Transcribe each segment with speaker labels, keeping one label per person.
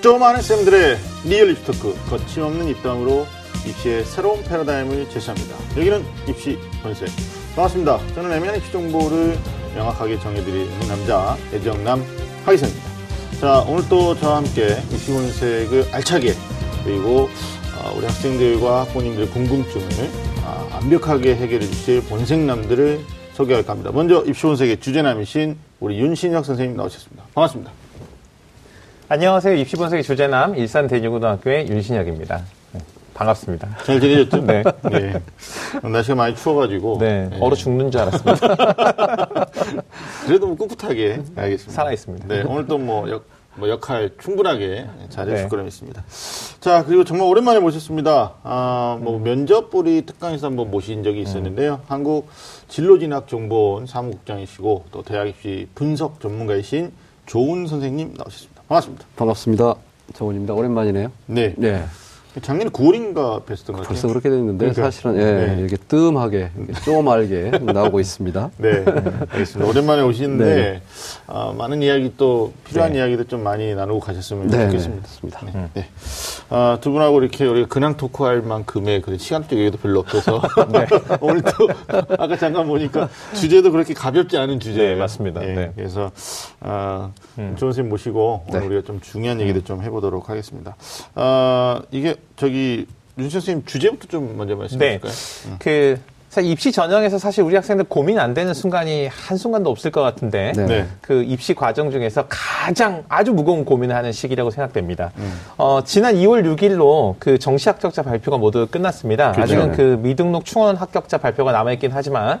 Speaker 1: 좀 아는 쌤들의 real 입시 talk 거침없는 입담으로 입시의 새로운 패러다임을 제시합니다. 여기는 입시 본색 반갑습니다. 저는 애매한 입시 정보를 명확하게 정해드리는 남자 애정남 하기성입니다. 자 오늘 또 저와 함께 입시 본색을 알차게 그리고 어, 우리 학생들과 학부모님들의 궁금증을 아, 완벽하게 해결해 주실 본색남들을 소개할까 합니다. 먼저 입시 본색의 주제남이신 우리 윤신혁 선생님 나오셨습니다. 반갑습니다.
Speaker 2: 안녕하세요. 입시본색의 주제남 일산 대니고등학교의 윤신혁입니다. 네, 반갑습니다.
Speaker 1: 잘 지내셨죠?
Speaker 2: 네.
Speaker 1: 네. 날씨가 많이 추워가지고.
Speaker 2: 네,
Speaker 1: 네.
Speaker 2: 얼어 죽는 줄 알았습니다.
Speaker 1: 그래도 뭐 꿋꿋하게 알겠습니다.
Speaker 2: 살아 있습니다.
Speaker 1: 네, 오늘 또뭐 역, 뭐 역할 충분하게 잘해줄
Speaker 2: 네.
Speaker 1: 거라 믿습니다. 자, 그리고 정말 오랜만에 모셨습니다. 아, 뭐 면접 우리 특강에서 한번 모신 적이 있었는데요. 한국 진로진학정보원 사무국장이시고 또 대학 입시 분석 전문가이신 조은 선생님 나오셨습니다. 반갑습니다.
Speaker 3: 반갑습니다. 정원입니다. 오랜만이네요.
Speaker 1: 네.
Speaker 3: 네.
Speaker 1: 작년에 9월인가 뵀었던 것 같아요.
Speaker 3: 벌써 그렇게 됐는데
Speaker 1: 그러니까요.
Speaker 3: 사실은 예,
Speaker 1: 네.
Speaker 3: 이렇게 뜸하게 이렇게 쪼말게 나오고 있습니다.
Speaker 1: 네, 알겠습니다. 오랜만에 오시는데
Speaker 3: 네.
Speaker 1: 아, 많은 이야기 또 필요한
Speaker 2: 네.
Speaker 1: 이야기도 좀 많이 나누고 가셨으면
Speaker 3: 네,
Speaker 1: 좋겠습니다.
Speaker 3: 네.
Speaker 1: 네, 네. 아, 두 분하고 이렇게 우리가 근황 토크할 만큼의 그 시간적 여유도 별로 없어서
Speaker 2: 네.
Speaker 1: 오늘 또 아까 잠깐 보니까 주제도 그렇게 가볍지 않은 주제예요.
Speaker 2: 네, 맞습니다.
Speaker 1: 예,
Speaker 2: 네.
Speaker 1: 그래서 아,
Speaker 2: 음.
Speaker 1: 조은 선생님 모시고 오늘
Speaker 3: 네.
Speaker 1: 우리가 좀 중요한 얘기를 좀 해보도록 하겠습니다. 아, 이게 저기 윤 선생님 주제부터 좀 먼저 말씀해
Speaker 2: 네.
Speaker 1: 주실까요?
Speaker 2: 그, 사실 입시 전형에서 사실 우리 학생들 고민 안 되는 순간이 한 순간도 없을 것 같은데,
Speaker 3: 네.
Speaker 1: 네.
Speaker 2: 그 입시 과정 중에서 가장 아주 무거운 고민을 하는 시기라고 생각됩니다.
Speaker 1: 음.
Speaker 2: 어, 지난 2월 6일로 그 정시 합격자 발표가 모두 끝났습니다.
Speaker 1: 그죠.
Speaker 2: 아직은
Speaker 3: 네.
Speaker 2: 그 미등록 충원 합격자 발표가 남아있긴 하지만,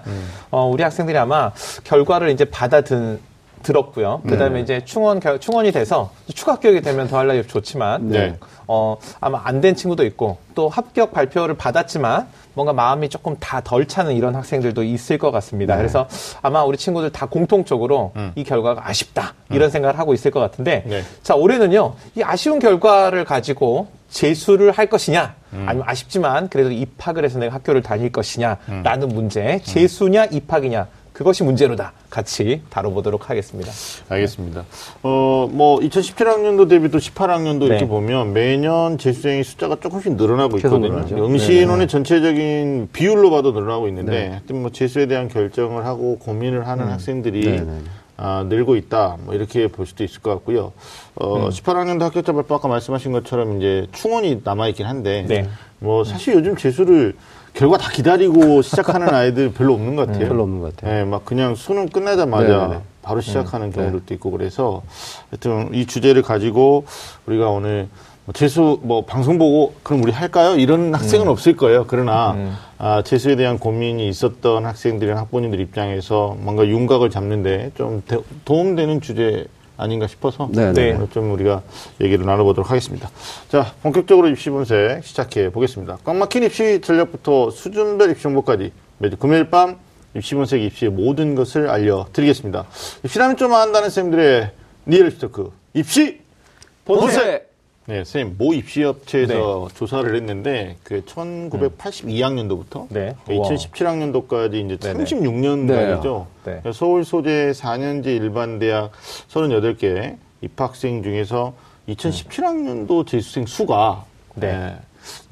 Speaker 2: 어, 우리 학생들이 아마 결과를 이제 받아든, 들었고요. 그 다음에 이제 충원, 결- 충원이 돼서 추가 합격이 되면 더 할라면 좋지만,
Speaker 1: 네.
Speaker 2: 어, 아마 안 된 친구도 있고, 또 합격 발표를 받았지만, 뭔가 마음이 조금 다 덜 차는 이런 학생들도 있을 것 같습니다. 그래서 아마 우리 친구들 다 공통적으로 이 결과가 아쉽다. 이런 생각을 하고 있을 것 같은데,
Speaker 1: 네.
Speaker 2: 자, 올해는요, 이 아쉬운 결과를 가지고 재수를 할 것이냐, 아니면 아쉽지만 그래도 입학을 해서 내가 학교를 다닐 것이냐, 라는 문제, 재수냐, 입학이냐, 그것이 문제로다. 같이 다뤄보도록 하겠습니다.
Speaker 1: 알겠습니다. 어, 뭐, 2017학년도 대비 또 18학년도 이렇게
Speaker 2: 네.
Speaker 1: 보면 매년 재수생의 숫자가 조금씩 늘어나고 있거든요. 응시인원의 전체적인 비율로 봐도 늘어나고 있는데,
Speaker 3: 네.
Speaker 1: 하여튼 뭐 재수에 대한 결정을 하고 고민을 하는 학생들이
Speaker 3: 네, 네, 네.
Speaker 1: 아, 늘고 있다. 뭐 이렇게 볼 수도 있을 것 같고요. 어, 18학년도 합격자 발표 아까 말씀하신 것처럼 이제 충원이 남아 있긴 한데,
Speaker 2: 네.
Speaker 1: 뭐 사실 요즘 재수를 결과 다 기다리고 시작하는 아이들 별로 없는 것 같아요.
Speaker 3: 별로 없는 것 같아요.
Speaker 1: 네, 막 그냥 수능 끝나자마자
Speaker 3: 네, 네, 네.
Speaker 1: 바로 시작하는 경우들도 있고 그래서 하여튼 이 주제를 가지고 우리가 오늘 뭐 재수 뭐 방송 보고 그럼 우리 할까요? 이런 학생은 없을 거예요. 그러나 아, 재수에 대한 고민이 있었던 학생들이나 학부모님들 입장에서 뭔가 윤곽을 잡는데 좀 대- 도움되는 주제 아닌가 싶어서
Speaker 3: 네,
Speaker 2: 네.
Speaker 1: 오늘 좀 우리가 얘기를 나눠보도록 하겠습니다. 자, 본격적으로 입시본색 시작해 보겠습니다. 꽉 막힌 입시 전략부터 수준별 입시 정보까지 매주 금요일 밤 입시본색 입시의 모든 것을 알려드리겠습니다. 입시라면 좀 안다는 쌤들의 real 입시 talk 입시 본색! 네, 선생님, 모 입시업체에서 조사를 했는데, 그 1982학년도부터
Speaker 2: 네.
Speaker 1: 2017학년도까지 이제
Speaker 2: 네네.
Speaker 1: 36년간이죠.
Speaker 2: 네.
Speaker 1: 서울 소재 4년제 일반 대학 38개 입학생 중에서 2017학년도 재수생 수가
Speaker 2: 네.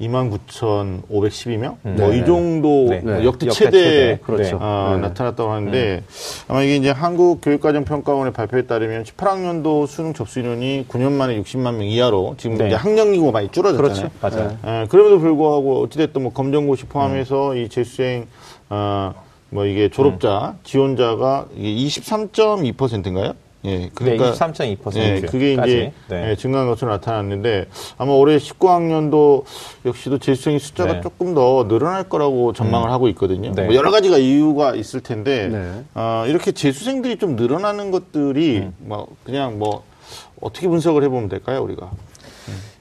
Speaker 1: 29,512명?
Speaker 2: 음.
Speaker 1: 뭐이
Speaker 3: 네.
Speaker 1: 정도
Speaker 2: 네.
Speaker 1: 뭐
Speaker 3: 네.
Speaker 1: 역대
Speaker 2: 역대
Speaker 1: 최대,
Speaker 2: 최대.
Speaker 3: 그렇죠.
Speaker 1: 어,
Speaker 3: 네.
Speaker 1: 나타났다고 하는데 아마 이게 이제 한국교육과정평가원의 발표에 따르면 18학년도 수능 접수 인원이 9년 만에 60만 명 이하로 지금
Speaker 2: 네.
Speaker 1: 이제 학령 인구가 많이 줄어졌잖아요.
Speaker 2: 그렇죠. 맞아요.
Speaker 1: 예, 그럼에도 불구하고 어찌됐든 뭐 검정고시 포함해서 이 재수생 어, 뭐 이게 졸업자 지원자가 이게 23.2%인가요? 예, 그러니까
Speaker 2: 네, 23.2%.
Speaker 1: 예, 그게. 이제
Speaker 2: 네.
Speaker 1: 예, 증가한 것으로 나타났는데 아마 올해 19학년도 역시도 재수생의 숫자가
Speaker 2: 네.
Speaker 1: 조금 더 늘어날 거라고 전망을 하고 있거든요.
Speaker 2: 네.
Speaker 1: 뭐 여러 가지가 이유가 있을 텐데
Speaker 3: 네.
Speaker 1: 어, 이렇게 재수생들이 좀 늘어나는 것들이
Speaker 2: 음.
Speaker 1: 뭐 그냥 뭐 어떻게 분석을 해보면 될까요, 우리가?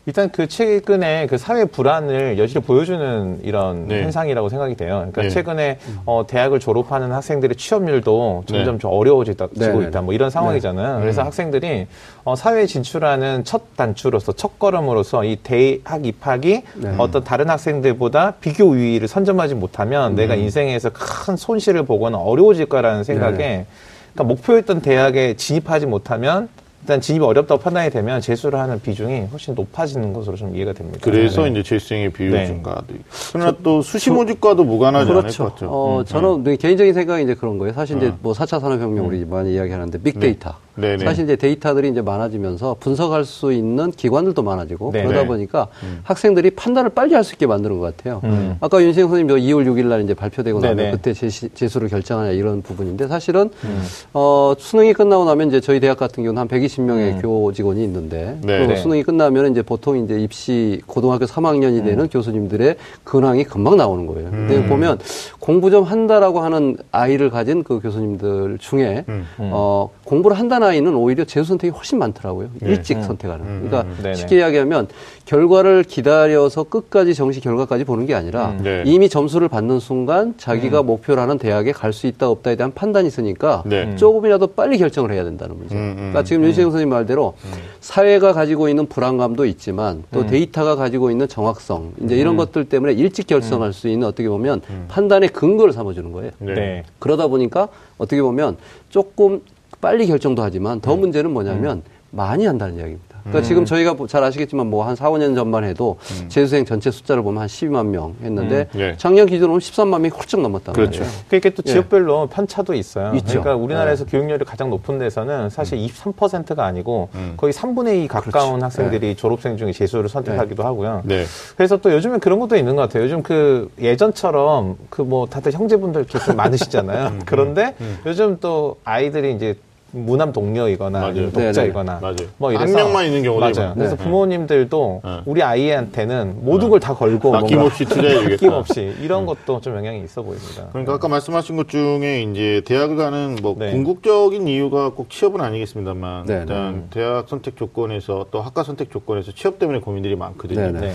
Speaker 2: 일단 그 최근에 그 사회 불안을 여실히 보여주는 이런
Speaker 1: 네.
Speaker 2: 현상이라고 생각이 돼요. 그러니까
Speaker 1: 네.
Speaker 2: 최근에 어, 대학을 졸업하는 학생들의 취업률도 점점
Speaker 1: 네.
Speaker 2: 좀 어려워지고
Speaker 3: 네, 네,
Speaker 2: 있다. 뭐 이런 상황이잖아요. 그래서 학생들이 어, 사회에 진출하는 첫 단추로서 첫 걸음으로서 이 대학 입학이
Speaker 3: 네.
Speaker 2: 어떤 다른 학생들보다 비교 우위를 선점하지 못하면 내가 인생에서 큰 손실을 보거나 어려워질 거라는 생각에 그러니까 목표였던 대학에 진입하지 못하면 일단 진입이 어렵다고 판단이 되면 재수를 하는 비중이 훨씬 높아지는 것으로 좀 이해가 됩니다.
Speaker 1: 그래서
Speaker 2: 네.
Speaker 1: 이제 재수생의 비율
Speaker 2: 네.
Speaker 1: 증가도 있고. 그러나 또 수시 모집과도 무관하지 않을
Speaker 3: 그렇죠.
Speaker 1: 것 같죠.
Speaker 3: 어, 저는 네, 개인적인 생각이 이제 그런 거예요. 사실 이제 뭐 4차 산업혁명 우리 많이 이야기하는데 빅데이터.
Speaker 1: 네, 네.
Speaker 3: 사실 이제 데이터들이 이제 많아지면서 분석할 수 있는 기관들도 많아지고
Speaker 2: 네,
Speaker 3: 그러다
Speaker 1: 네.
Speaker 3: 보니까 학생들이 판단을 빨리 할 수 있게 만드는 것 같아요.
Speaker 2: 음.
Speaker 3: 아까 윤생 선생님 저 2월 6일 날 이제 발표되고
Speaker 2: 네,
Speaker 3: 나면
Speaker 2: 네.
Speaker 3: 그때 재시, 재수를 결정하냐 이런 부분인데 사실은
Speaker 2: 음.
Speaker 3: 어, 수능이 끝나고 나면 이제 저희 대학 같은 경우는 한 120명의 교 직원이 있는데
Speaker 1: 네.
Speaker 3: 그
Speaker 2: 네.
Speaker 3: 수능이 끝나면 이제 보통 이제 입시 고등학교 3학년이 되는
Speaker 2: 음.
Speaker 3: 교수님들의 근황이 금방 나오는 거예요. 근데 보면 공부 좀 한다라고 하는 아이를 가진 그 교수님들 중에
Speaker 1: 음.
Speaker 3: 어, 공부를 한다는 아이는 오히려 재수 선택이 훨씬 많더라고요.
Speaker 1: 네.
Speaker 3: 일찍 선택하는. 그러니까
Speaker 2: 음.
Speaker 3: 쉽게 이야기하면 결과를 기다려서 끝까지 정시 결과까지 보는 게 아니라
Speaker 2: 음.
Speaker 1: 네.
Speaker 3: 이미 점수를 받는 순간 자기가 목표라는 대학에 갈 수 있다 없다에 대한 판단이 있으니까
Speaker 1: 네.
Speaker 3: 조금이라도 빨리 결정을 해야 된다는 문제.
Speaker 1: 음, 음,
Speaker 3: 그러니까 지금 윤시영 선생님 말대로 사회가 가지고 있는 불안감도 있지만 또
Speaker 2: 음.
Speaker 3: 데이터가 가지고 있는 정확성 이제 이런 것들 때문에 일찍 결정할 수 있는 어떻게 보면 판단의 근거를 삼아주는 거예요.
Speaker 1: 네.
Speaker 2: 네.
Speaker 3: 그러다 보니까 어떻게 보면 조금 빨리 결정도 하지만 더 문제는 뭐냐면 많이 한다는 이야기입니다. 그러니까 지금 저희가 뭐잘 아시겠지만 뭐 한 4, 5년 전만 해도 재수생 전체 숫자를 보면 한 12만 명 했는데
Speaker 1: 음. 예.
Speaker 3: 작년 기준으로 13만 명이 훌쩍 넘었단
Speaker 1: 그렇죠.
Speaker 3: 말이에요.
Speaker 2: 그게 또
Speaker 3: 예.
Speaker 2: 지역별로 편차도 있어요.
Speaker 3: 있죠.
Speaker 2: 그러니까 우리나라에서 교육열이 가장 높은 데서는 사실 23%가 아니고
Speaker 1: 음.
Speaker 2: 거의 3분의 2 가까운
Speaker 3: 그렇죠.
Speaker 2: 학생들이 졸업생 중에 재수를 선택하기도 하고요.
Speaker 1: 네.
Speaker 2: 그래서 또 요즘엔 그런 것도 있는 것 같아요. 요즘 그 예전처럼 그 뭐 다들 형제분들 이렇게 좀 많으시잖아요. 그런데 요즘 또 아이들이 이제 무남 동료이거나
Speaker 1: 맞아요.
Speaker 2: 아니면 독자이거나
Speaker 1: 맞아요. 뭐한
Speaker 2: 이래서
Speaker 1: 명만 있는 경우도
Speaker 2: 맞아요. 그래서
Speaker 1: 네.
Speaker 2: 부모님들도
Speaker 1: 네.
Speaker 2: 우리 아이한테는 모든 걸 다 걸고
Speaker 1: 아낌없이 투자해주겠다.
Speaker 2: 아낌없이 이런 것도 좀 영향이 있어 보입니다.
Speaker 1: 그러니까 아까 말씀하신 것 중에 이제 대학을 가는 뭐
Speaker 2: 네.
Speaker 1: 궁극적인 이유가 꼭 취업은 아니겠습니다만
Speaker 3: 네,
Speaker 1: 일단 대학 선택 조건에서 또 학과 선택 조건에서 취업 때문에 고민들이 많거든요.
Speaker 3: 네, 네.
Speaker 2: 네.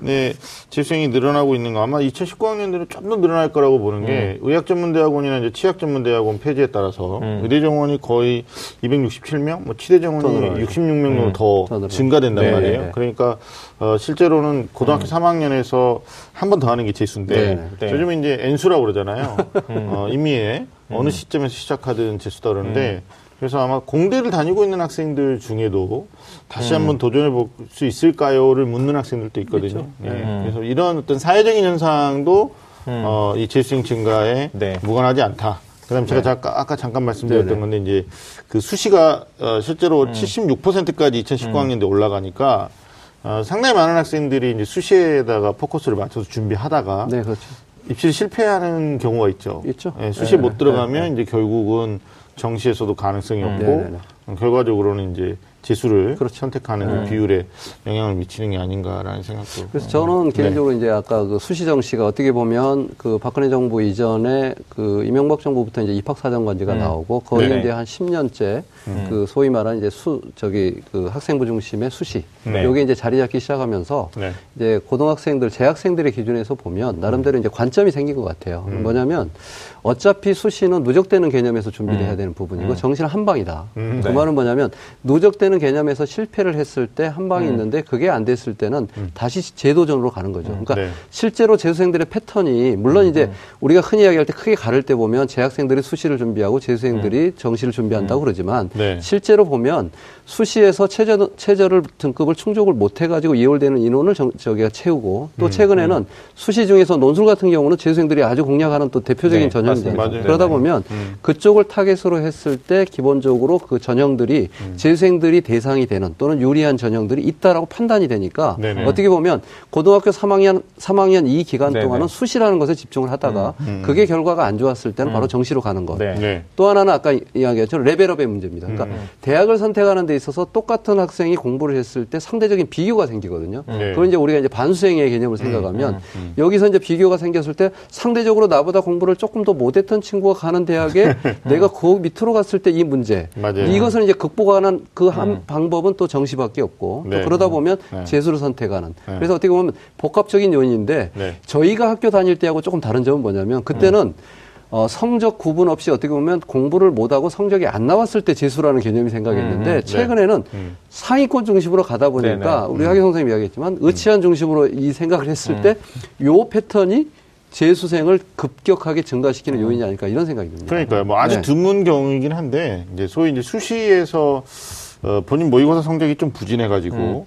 Speaker 1: 네, 재수생이 늘어나고 있는 거 아마 2019학년들은 좀더 늘어날 거라고 보는 게 의학전문대학원이나 이제 치학전문대학원 폐지에 따라서 의대 정원이 거의 267명, 뭐 치대
Speaker 3: 더
Speaker 1: 정원이
Speaker 3: 늘어나요.
Speaker 1: 66명 정도 더더
Speaker 3: 늘어나요.
Speaker 1: 증가된단
Speaker 2: 네,
Speaker 1: 말이에요.
Speaker 3: 네, 네.
Speaker 1: 그러니까 어, 실제로는 고등학교 3학년에서 한 번 더 하는 게 재수인데
Speaker 3: 네,
Speaker 2: 네.
Speaker 1: 요즘 은 이제 N수라고 그러잖아요. 어, 임의에 어느 시점에서 시작하든 재수다 그러는데 그래서 아마 공대를 다니고 있는 학생들 중에도 다시 한번 도전해 볼 수 있을까요를 묻는 학생들도 있거든요. 예, 그래서 이런 어떤 사회적인 현상도 어, 이 재수생 증가에
Speaker 2: 네.
Speaker 1: 무관하지 않다. 그다음 제가 잠깐 아까 잠깐 말씀드렸던
Speaker 3: 네네.
Speaker 1: 건데 이제 그 수시가 어, 실제로 76%까지 2019학년도에 올라가니까 어, 상당히 많은 학생들이 이제 수시에다가 포커스를 맞춰서 준비하다가
Speaker 3: 네, 그렇죠.
Speaker 1: 입시를 실패하는 경우가 있죠.
Speaker 3: 있죠.
Speaker 1: 예, 수시에
Speaker 3: 네,
Speaker 1: 못 들어가면 이제 결국은 정시에서도 가능성이 없고
Speaker 3: 네, 네, 네.
Speaker 1: 어, 결과적으로는 이제 재수를
Speaker 3: 그렇죠.
Speaker 1: 선택하는 그 비율에 영향을 미치는 게 아닌가라는 생각도.
Speaker 3: 그래서 저는 개인적으로 이제 아까 그 수시정 씨가 어떻게 보면 그 박근혜 정부 이전에 그 이명박 정부부터 이제 입학사정관제가 나오고 거의
Speaker 2: 네.
Speaker 3: 이제 한 10년째 그 소위 말하는 이제 수 저기 그 학생부 중심의 수시
Speaker 2: 네.
Speaker 3: 요게 이제 자리 잡기 시작하면서
Speaker 1: 네.
Speaker 3: 이제 고등학생들 재학생들의 기준에서 보면 나름대로 이제 관점이 생긴 것 같아요. 뭐냐면 어차피 수시는 누적되는 개념에서 준비를 해야 되는 부분이고 정시는 한 방이다.
Speaker 1: 음,
Speaker 3: 그
Speaker 2: 네.
Speaker 3: 말은 뭐냐면 누적되는 개념에서 실패를 했을 때 한 방이 있는데 그게 안 됐을 때는 다시 제도전으로 가는 거죠. 그러니까
Speaker 1: 네.
Speaker 3: 실제로 재수생들의 패턴이 물론 이제 우리가 흔히 이야기할 때 크게 가를 때 보면 재학생들이 수시를 준비하고 재수생들이 정시를 준비한다고 그러지만
Speaker 1: 네.
Speaker 3: 실제로 보면 수시에서 최저 최저를 등급을 충족을 못 해가지고 이월되는 인원을 정, 저기가 채우고 또 최근에는 수시 중에서 논술 같은 경우는 재수생들이 아주 공략하는 또 대표적인
Speaker 2: 네.
Speaker 1: 맞습니다.
Speaker 3: 그러다. 보면
Speaker 1: 음.
Speaker 3: 그쪽을 타겟으로 했을 때 기본적으로 그 전형들이
Speaker 1: 음.
Speaker 3: 재수생들이 대상이 되는 또는 유리한 전형들이 있다라고 판단이 되니까
Speaker 1: 네네.
Speaker 3: 어떻게 보면 고등학교 3학년 3학년 이 기간
Speaker 2: 네네.
Speaker 3: 동안은 수시라는 것에 집중을 하다가 그게 결과가 안 좋았을 때는 바로 정시로 가는 것.
Speaker 2: 네.
Speaker 1: 네.
Speaker 3: 또 하나는 아까 이- 이야기했죠 레벨업의 문제입니다. 그러니까 대학을 선택하는 데 있어서 똑같은 학생이 공부를 했을 때 상대적인 비교가 생기거든요.
Speaker 1: 네.
Speaker 3: 그걸 이제 우리가 이제 반수행의 개념을 생각하면 여기서 이제 비교가 생겼을 때 상대적으로 나보다 공부를 조금 더 못했던 친구가 가는 대학에 내가 그 밑으로 갔을 때 이 문제
Speaker 1: 맞아요.
Speaker 3: 이것을 이제 극복하는 그 한 방법은 또 정시밖에 없고
Speaker 1: 네.
Speaker 3: 또 그러다 보면
Speaker 1: 네.
Speaker 3: 재수를 선택하는
Speaker 1: 네.
Speaker 3: 그래서 어떻게 보면 복합적인 요인인데
Speaker 1: 네.
Speaker 3: 저희가 학교 다닐 때하고 조금 다른 점은 뭐냐면 그때는 어, 성적 구분 없이 어떻게 보면 공부를 못하고 성적이 안 나왔을 때 재수라는 개념이 생각했는데 최근에는
Speaker 1: 음.
Speaker 3: 상위권 중심으로 가다 보니까
Speaker 2: 네네.
Speaker 3: 우리 하기 선생님이 이야기했지만 의치한 중심으로 이 생각을 했을 때 요 패턴이 재수생을 급격하게 증가시키는 요인이 아닐까 이런 생각이 듭니다.
Speaker 1: 그러니까요. 뭐 아주
Speaker 3: 네.
Speaker 1: 드문 경우이긴 한데 이제 소위 이제 수시에서 어, 본인 모의고사 성적이 좀 부진해가지고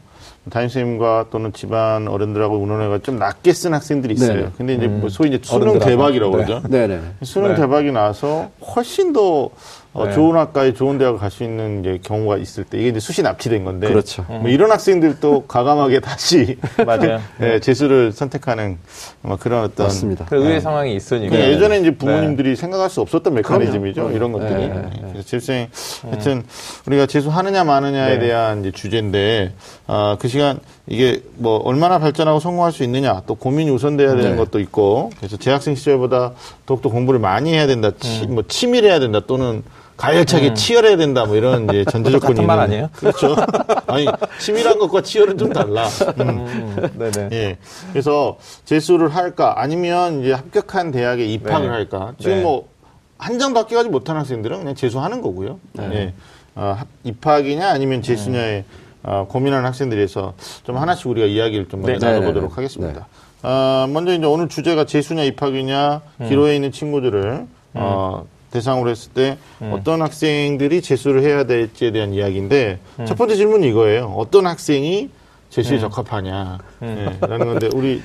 Speaker 1: 담임선생님과 또는 집안 어른들하고 의논해가 좀 낮게 쓴 학생들이 있어요.
Speaker 3: 네네.
Speaker 1: 근데 이제 뭐 소위 이제 수능
Speaker 2: 어른들하고.
Speaker 1: 대박이라고
Speaker 2: 네.
Speaker 1: 그러죠.
Speaker 3: 네네.
Speaker 1: 수능
Speaker 2: 네.
Speaker 1: 대박이 나서 훨씬 더 어,
Speaker 2: 네.
Speaker 1: 좋은 학과에 좋은 대학을 갈수 있는 이제 경우가 있을 때 이게 이제 수시 납치된 건데
Speaker 3: 그렇죠.
Speaker 1: 뭐 이런 학생들도 과감하게 다시
Speaker 2: 맞아요.
Speaker 1: 예, 재수를 선택하는 뭐 그런 어떤
Speaker 3: 맞습니다.
Speaker 2: 그 의외 상황이 있으니까.
Speaker 1: 그러니까 예전에 이제
Speaker 2: 네.
Speaker 1: 부모님들이 생각할 수 없었던 메커니즘이죠.
Speaker 3: 그럼요.
Speaker 1: 이런 것들이.
Speaker 2: 네, 네,
Speaker 1: 그래서 재수생, 하여튼, 우리가 재수하느냐, 마느냐에
Speaker 2: 네.
Speaker 1: 대한 이제 주제인데, 아, 그 시간, 이게 뭐, 얼마나 발전하고 성공할 수 있느냐, 또 고민이 우선돼야 되는
Speaker 3: 네.
Speaker 1: 것도 있고, 그래서 재학생 시절보다 더욱더 공부를 많이 해야 된다, 치, 뭐, 치밀해야 된다, 또는 가열차게 치열해야 된다, 뭐 이런 이제 전제 조건이
Speaker 2: 같은 말
Speaker 1: 있는-
Speaker 2: 아니에요?
Speaker 1: 그렇죠. 아니, 치밀한 것과 치열은 좀 달라. 음.
Speaker 2: 음, 네네.
Speaker 1: 예. 그래서 재수를 할까 아니면 이제 합격한 대학에 입학을
Speaker 2: 네.
Speaker 1: 할까. 지금
Speaker 2: 네.
Speaker 1: 뭐한 장도 합격하지 못한 학생들은 그냥 재수하는 거고요. 예. 어, 합- 입학이냐 아니면 재수냐에 어, 고민하는 학생들에서 좀 하나씩 우리가 이야기를 좀 먼저
Speaker 2: 네.
Speaker 1: 나눠보도록
Speaker 3: 네.
Speaker 1: 하겠습니다. 어, 먼저 이제 오늘 주제가 재수냐 입학이냐 기로에 있는 친구들을 어, 대상으로 했을 때 어떤 학생들이 재수를 해야 될지에 대한 이야기인데 첫 번째 질문이 이거예요. 어떤 학생이 재수에 적합하냐. 예, 라는 건데 우리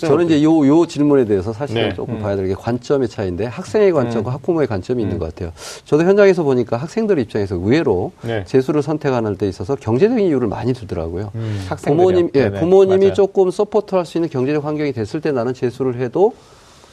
Speaker 3: 저는 이제 요, 요 질문에 대해서 사실은
Speaker 1: 네.
Speaker 3: 조금 봐야 될 게 관점의 차이인데 학생의 관점과 학부모의 관점이 있는 것 같아요. 저도 현장에서 보니까 학생들 입장에서 의외로
Speaker 1: 네.
Speaker 3: 재수를 선택하는 데 있어서 경제적인 이유를 많이 들더라고요.
Speaker 2: 학생들이요.
Speaker 3: 부모님, 예,
Speaker 2: 네네.
Speaker 3: 부모님이
Speaker 2: 맞아요.
Speaker 3: 조금 서포트할 수 있는 경제적 환경이 됐을 때 나는 재수를 해도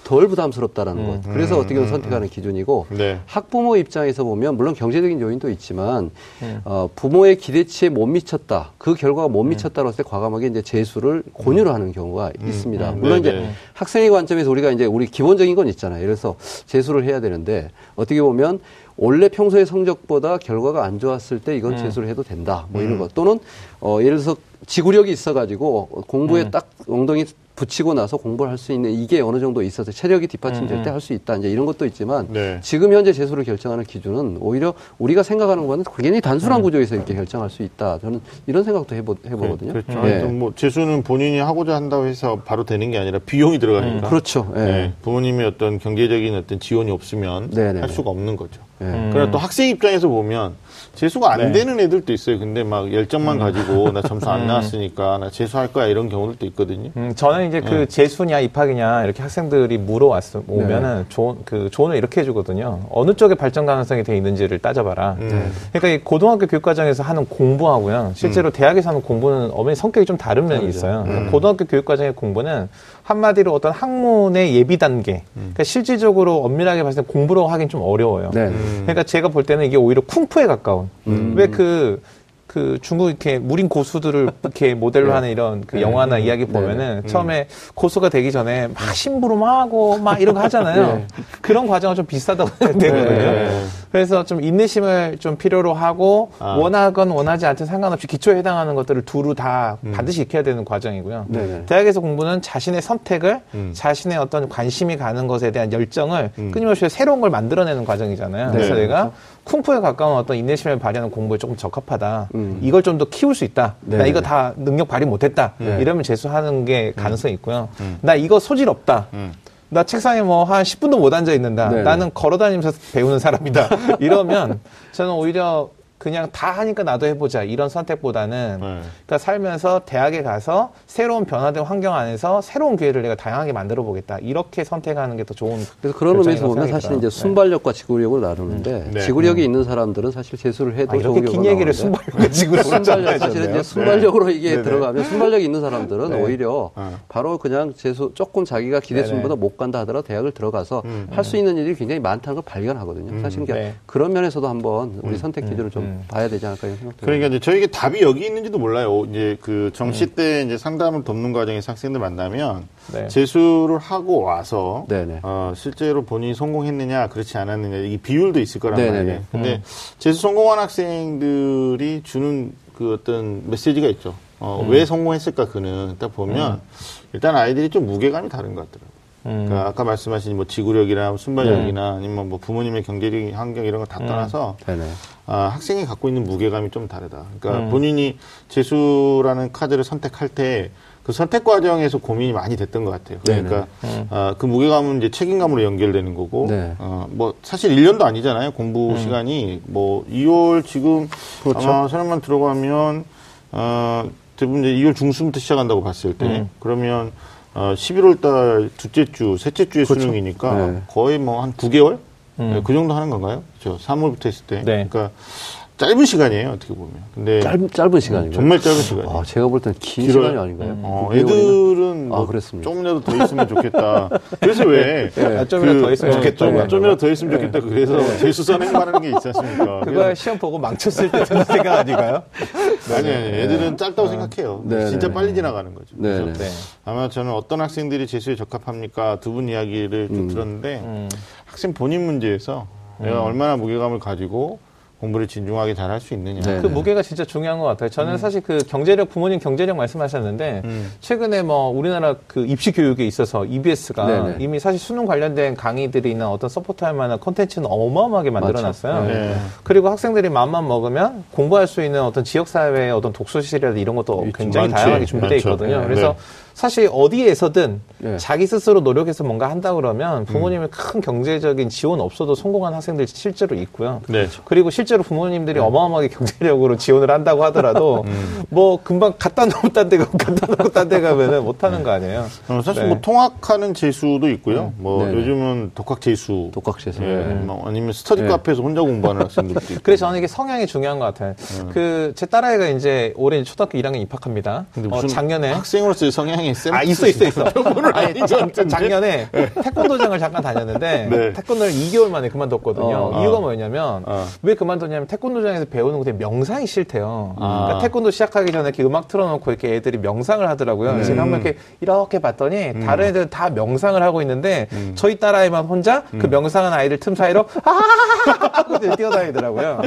Speaker 3: 덜 부담스럽다라는 것. 그래서 어떻게 보면 선택하는 기준이고
Speaker 1: 네.
Speaker 3: 학부모 입장에서 보면 물론 경제적인 요인도 있지만
Speaker 2: 음.
Speaker 3: 어, 부모의 기대치에 못 미쳤다. 그 결과가 못 미쳤다고 했을 때 과감하게 이제 재수를 권유를 하는 경우가 있습니다.
Speaker 1: 음.
Speaker 3: 물론
Speaker 1: 네네.
Speaker 3: 이제 학생의 관점에서 우리가 이제 우리 기본적인 건 있잖아요. 그래서 재수를 해야 되는데 어떻게 보면 원래 평소의 성적보다 결과가 안 좋았을 때 이건 재수를 해도 된다. 뭐 이런 것 또는 어, 예를 들어서 지구력이 있어가지고 공부에 딱 엉덩이 붙이고 나서 공부를 할 수 있는 이게 어느 정도 있어서 체력이 뒷받침될 때할 수 있다. 이제 이런 것도 있지만
Speaker 1: 네.
Speaker 3: 지금 현재 재수를 결정하는 기준은 오히려 우리가 생각하는 것과는 굉장히 단순한 구조에서 이렇게 결정할 수 있다. 저는 이런 생각도 해보, 해보거든요.
Speaker 1: 그렇죠.
Speaker 3: 예.
Speaker 1: 하여튼 뭐 재수는 본인이 하고자 한다고 해서 바로 되는 게 아니라 비용이 들어가니까.
Speaker 3: 그렇죠. 예.
Speaker 1: 네, 부모님의 어떤 경제적인 어떤 지원이 없으면
Speaker 3: 네네네.
Speaker 1: 할 수가 없는 거죠.
Speaker 3: 예.
Speaker 1: 그러나 또 학생 입장에서 보면 재수가 안
Speaker 2: 네.
Speaker 1: 되는 애들도 있어요. 근데 막 열정만 가지고 나 점수 안 나왔으니까 나 재수할 거야 이런 경우들도 있거든요.
Speaker 2: 음, 저는 이제 그 재수냐 입학이냐 이렇게 학생들이 물어왔 오면은 조, 그 조언을 이렇게 해주거든요. 어느 쪽에 발전 가능성이 돼 있는지를 따져봐라.
Speaker 1: 음.
Speaker 2: 그러니까 이 고등학교 교육 과정에서 하는 공부하고요, 실제로 대학에서 하는 공부는 어머니 성격이 좀 다른 면이 있어요. 그러니까 고등학교 교육 과정의 공부는 한마디로 어떤 학문의 예비 단계, 그러니까 실질적으로 엄밀하게 봤을 때 공부로 하긴 좀 어려워요.
Speaker 3: 네.
Speaker 2: 그러니까 제가 볼 때는 이게 오히려 쿵푸에 가까운. 왜 그, 그 중국 이렇게 무린 고수들을 이렇게 모델로 하는 이런 그 영화나 이야기 보면은 처음에 고수가 되기 전에 막 심부름하고 막 이런 거 하잖아요. 그런 과정은 좀 비슷하다고 생각되거든요.
Speaker 1: 네.
Speaker 2: 그래서 좀 인내심을 좀 필요로 하고
Speaker 1: 아.
Speaker 2: 원하건 원하지 않든 상관없이 기초에 해당하는 것들을 두루 다 반드시 익혀야 되는 과정이고요.
Speaker 3: 네네.
Speaker 2: 대학에서 공부는 자신의 선택을
Speaker 1: 음.
Speaker 2: 자신의 어떤 관심이 가는 것에 대한 열정을 끊임없이 새로운 걸 만들어내는 과정이잖아요.
Speaker 3: 네,
Speaker 2: 그래서 내가
Speaker 1: 그렇죠.
Speaker 2: 쿵푸에 가까운 어떤 인내심을 발휘하는 공부에 조금 적합하다.
Speaker 3: 음.
Speaker 2: 이걸 좀 더 키울 수 있다. 나
Speaker 3: 네네.
Speaker 2: 이거 다 능력 발휘 못했다.
Speaker 3: 네.
Speaker 2: 이러면 재수하는 게 가능성이 있고요. 나 이거 소질 없다.
Speaker 1: 음.
Speaker 2: 나 책상에 뭐 한 10분도 못 앉아 있는다.
Speaker 3: 네네.
Speaker 2: 나는 걸어 다니면서 배우는 사람이다. 이러면 저는 오히려 그냥 다 하니까 나도 해보자. 이런 선택보다는
Speaker 1: 네.
Speaker 2: 그러니까 살면서 대학에 가서 새로운 변화된 환경 안에서 새로운 기회를 내가 다양하게 만들어 보겠다. 이렇게 선택하는 게 더 좋은.
Speaker 3: 그래서 그런 의미에서 보면
Speaker 2: 생각이
Speaker 3: 사실
Speaker 2: 들어요.
Speaker 3: 이제 순발력과 지구력을 나누는데
Speaker 1: 네.
Speaker 3: 지구력이 있는 사람들은 사실 재수를 해도
Speaker 2: 아, 이렇게 긴 얘기를 순발력과 지구를
Speaker 3: 순발력 사실은 이제 순발력으로 이게. 들어가면 순발력이 있는 사람들은
Speaker 2: 네.
Speaker 3: 오히려
Speaker 1: 어.
Speaker 3: 바로 그냥 재수 조금 자기가 기대수준보다 못 간다 하더라도 대학을 들어가서 할수 있는 일이 굉장히 많다는 걸 발견하거든요. 사실 그러니까
Speaker 2: 네.
Speaker 3: 그런 면에서도 한번 우리 선택 기준을 좀 봐야 되지 않을까 이런 생각도
Speaker 1: 그러니까 이제 저에게 답이 여기 있는지도 몰라요. 이제 그 정시 때 이제 상담을 돕는 과정에서 학생들 만나면
Speaker 2: 네.
Speaker 1: 재수를 하고 와서
Speaker 3: 네네.
Speaker 1: 어, 실제로 본인이 성공했느냐 그렇지 않았느냐 이 비율도 있을 거란
Speaker 3: 네네네.
Speaker 1: 말이에요. 근데 재수 성공한 학생들이 주는 그 어떤 메시지가 있죠. 어, 왜 성공했을까 그는 딱 보면 일단 아이들이 좀 무게감이 다른 것 같더라고요. 그러니까 아까 말씀하신 뭐 지구력이나 순발력이나 아니면 뭐 부모님의 경제적 환경 이런 거 다 떠나서
Speaker 3: 네네.
Speaker 1: 아, 학생이 갖고 있는 무게감이 좀 다르다. 그러니까 본인이 재수라는 카드를 선택할 때 그 선택 과정에서 고민이 많이 됐던 것 같아요. 그러니까 아, 그 무게감은 이제 책임감으로 연결되는 거고,
Speaker 3: 네.
Speaker 1: 어, 뭐 사실 1년도 아니잖아요. 공부 시간이. 뭐 2월 지금 아마 사람만 들어가면 어, 대부분 이제 2월 중순부터 시작한다고 봤을 때. 그러면 어, 11월 달 둘째 주, 셋째 주에 수능이니까
Speaker 3: 네.
Speaker 1: 거의 뭐 한 9개월? 네, 그 정도 하는 건가요? 저 3월부터 했을 때.
Speaker 2: 네.
Speaker 1: 그러니까 짧은 시간이에요, 어떻게 보면. 근데
Speaker 3: 짧은, 짧은 시간인가요?
Speaker 1: 정말 짧은 시간이에요.
Speaker 3: 아, 제가 볼 때는 긴
Speaker 1: 길어요.
Speaker 3: 시간이 아닌가요?
Speaker 1: 어,
Speaker 3: 그 내용이나?
Speaker 1: 애들은
Speaker 3: 아,
Speaker 1: 뭐
Speaker 3: 그랬습니다.
Speaker 1: 조금이라도 더 있으면 좋겠다. 그래서 왜
Speaker 2: 아, 좀이라도 더 있으면
Speaker 1: 예,
Speaker 2: 좋겠다.
Speaker 1: 좀, 좀이라도 더 있으면 좋겠다. 그래서 재수 선 행하는 게 있지 않습니까?
Speaker 2: 그거 시험 보고 망쳤을 때 드는 생각 아닌가요?
Speaker 1: 아니, 아니, 애들은 짧다고 생각해요.
Speaker 3: 네,
Speaker 1: 진짜
Speaker 3: 네.
Speaker 1: 빨리 지나가는 거죠.
Speaker 3: 네,
Speaker 1: 그래서
Speaker 3: 네.
Speaker 2: 네.
Speaker 1: 아마 저는 어떤 학생들이 재수에 적합합니까? 두 분 이야기를 좀 들었는데, 학생 본인 문제에서 내가 얼마나 무게감을 가지고 공부를 진중하게 잘 할 수 있느냐.
Speaker 3: 네.
Speaker 2: 그 무게가 진짜 중요한 것 같아요. 저는 사실 그 경제력, 부모님 경제력 말씀하셨는데, 최근에 뭐 우리나라 그 입시 교육에 있어서 EBS가
Speaker 3: 네네.
Speaker 2: 이미 사실 수능 관련된 강의들이나 어떤 support 할 만한 콘텐츠는 어마어마하게 만들어놨어요.
Speaker 3: 맞죠.
Speaker 1: 네.
Speaker 2: 그리고 학생들이 마음만 먹으면 공부할 수 있는 어떤 지역 사회의 어떤 독서실이라든지 이런 것도
Speaker 3: 있죠.
Speaker 2: 굉장히
Speaker 1: 많지.
Speaker 2: 다양하게 준비되어. 있거든요.
Speaker 1: 네.
Speaker 2: 그래서
Speaker 1: 네.
Speaker 2: 사실 어디에서든
Speaker 3: 네.
Speaker 2: 자기 스스로 노력해서 뭔가 한다 그러면 부모님의 큰 경제적인 지원 없어도 성공한 학생들이 실제로 있고요.
Speaker 1: 네.
Speaker 2: 그리고 실제로 부모님들이 어마어마하게 경제력으로 지원을 한다고 하더라도 뭐 금방 갖다 놓고 딴 데 가고 갖다 놓고 딴 데 가면은 못 하는 거 아니에요.
Speaker 1: 어, 사실
Speaker 2: 네.
Speaker 1: 뭐 통학하는 재수도 있고요. 뭐
Speaker 3: 네네.
Speaker 1: 요즘은 독학 재수.
Speaker 3: 독학 재수.
Speaker 1: 예,
Speaker 3: 네.
Speaker 1: 뭐 아니면 스터디
Speaker 3: 네.
Speaker 1: 카페에서 혼자 공부하는 학생들도 있고.
Speaker 2: 그래서 저는 이게 성향이 중요한 것 같아요. 그 제 딸아이가 이제 올해 초등학교 1학년 입학합니다. 어, 작년에
Speaker 1: 학생으로서의 성향이 쌤
Speaker 2: 아 있어 있어 있어. 아니? 작년에 태권도장을 잠깐 다녔는데
Speaker 1: 네.
Speaker 2: 태권도를 2개월 만에 그만뒀거든요.
Speaker 3: 어,
Speaker 2: 이유가
Speaker 1: 어.
Speaker 2: 뭐였냐면
Speaker 1: 어.
Speaker 2: 왜 그만뒀냐면 태권도장에서 배우는 게 명상이 싫대요.
Speaker 1: 아.
Speaker 2: 그러니까 태권도 시작하기 전에 이렇게 음악 틀어놓고 이렇게 애들이 명상을 하더라고요. 그래서 제가 한번 이렇게 이렇게 봤더니 다른 애들은 다 명상을 하고 있는데 저희 딸아이만 혼자 그 명상한 아이들 틈 사이로 아 하고 뛰어다니더라고요.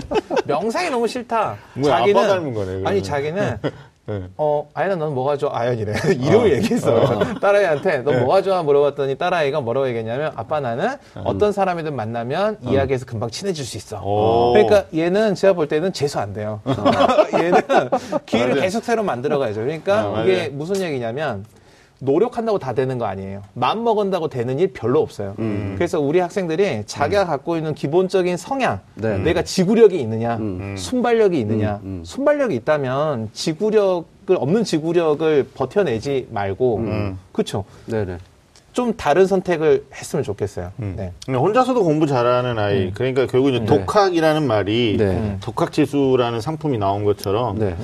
Speaker 2: 명상이 너무 싫다.
Speaker 1: 뭐야, 아빠 닮은 거네, 그러면.
Speaker 2: 아니 자기는
Speaker 1: 네.
Speaker 2: 어, 아연아, 넌 뭐가 좋아? 아연이래. 이름을 얘기했어. 딸아이한테, 넌 뭐가 좋아? 물어봤더니 딸아이가 뭐라고 얘기했냐면, 아빠 나는 어떤 사람이든 만나면 이야기해서 금방 친해질 수 있어.
Speaker 1: 오.
Speaker 2: 그러니까 얘는 제가 볼 때는 재수 안 돼요. 얘는 기회를. 계속 새로 만들어가야죠. 그러니까
Speaker 1: 아,
Speaker 2: 이게. 무슨 얘기냐면, 노력한다고 다 되는 거 아니에요. 마음 먹은다고 되는 일 별로 없어요.
Speaker 1: 음.
Speaker 2: 그래서 우리 학생들이 자기가 갖고 있는 기본적인 성향,
Speaker 3: 네.
Speaker 2: 내가 지구력이 있느냐,
Speaker 1: 음.
Speaker 2: 순발력이 있느냐, 순발력이 있다면 지구력을 없는 지구력을 버텨내지 말고,
Speaker 1: 음.
Speaker 2: 그렇죠. 좀 다른 선택을 했으면 좋겠어요. 네.
Speaker 1: 근데 혼자서도 공부 잘하는 아이. 그러니까 결국 이제 독학이라는 말이
Speaker 3: 네.
Speaker 1: 독학 재수라는 상품이 나온 것처럼
Speaker 3: 네.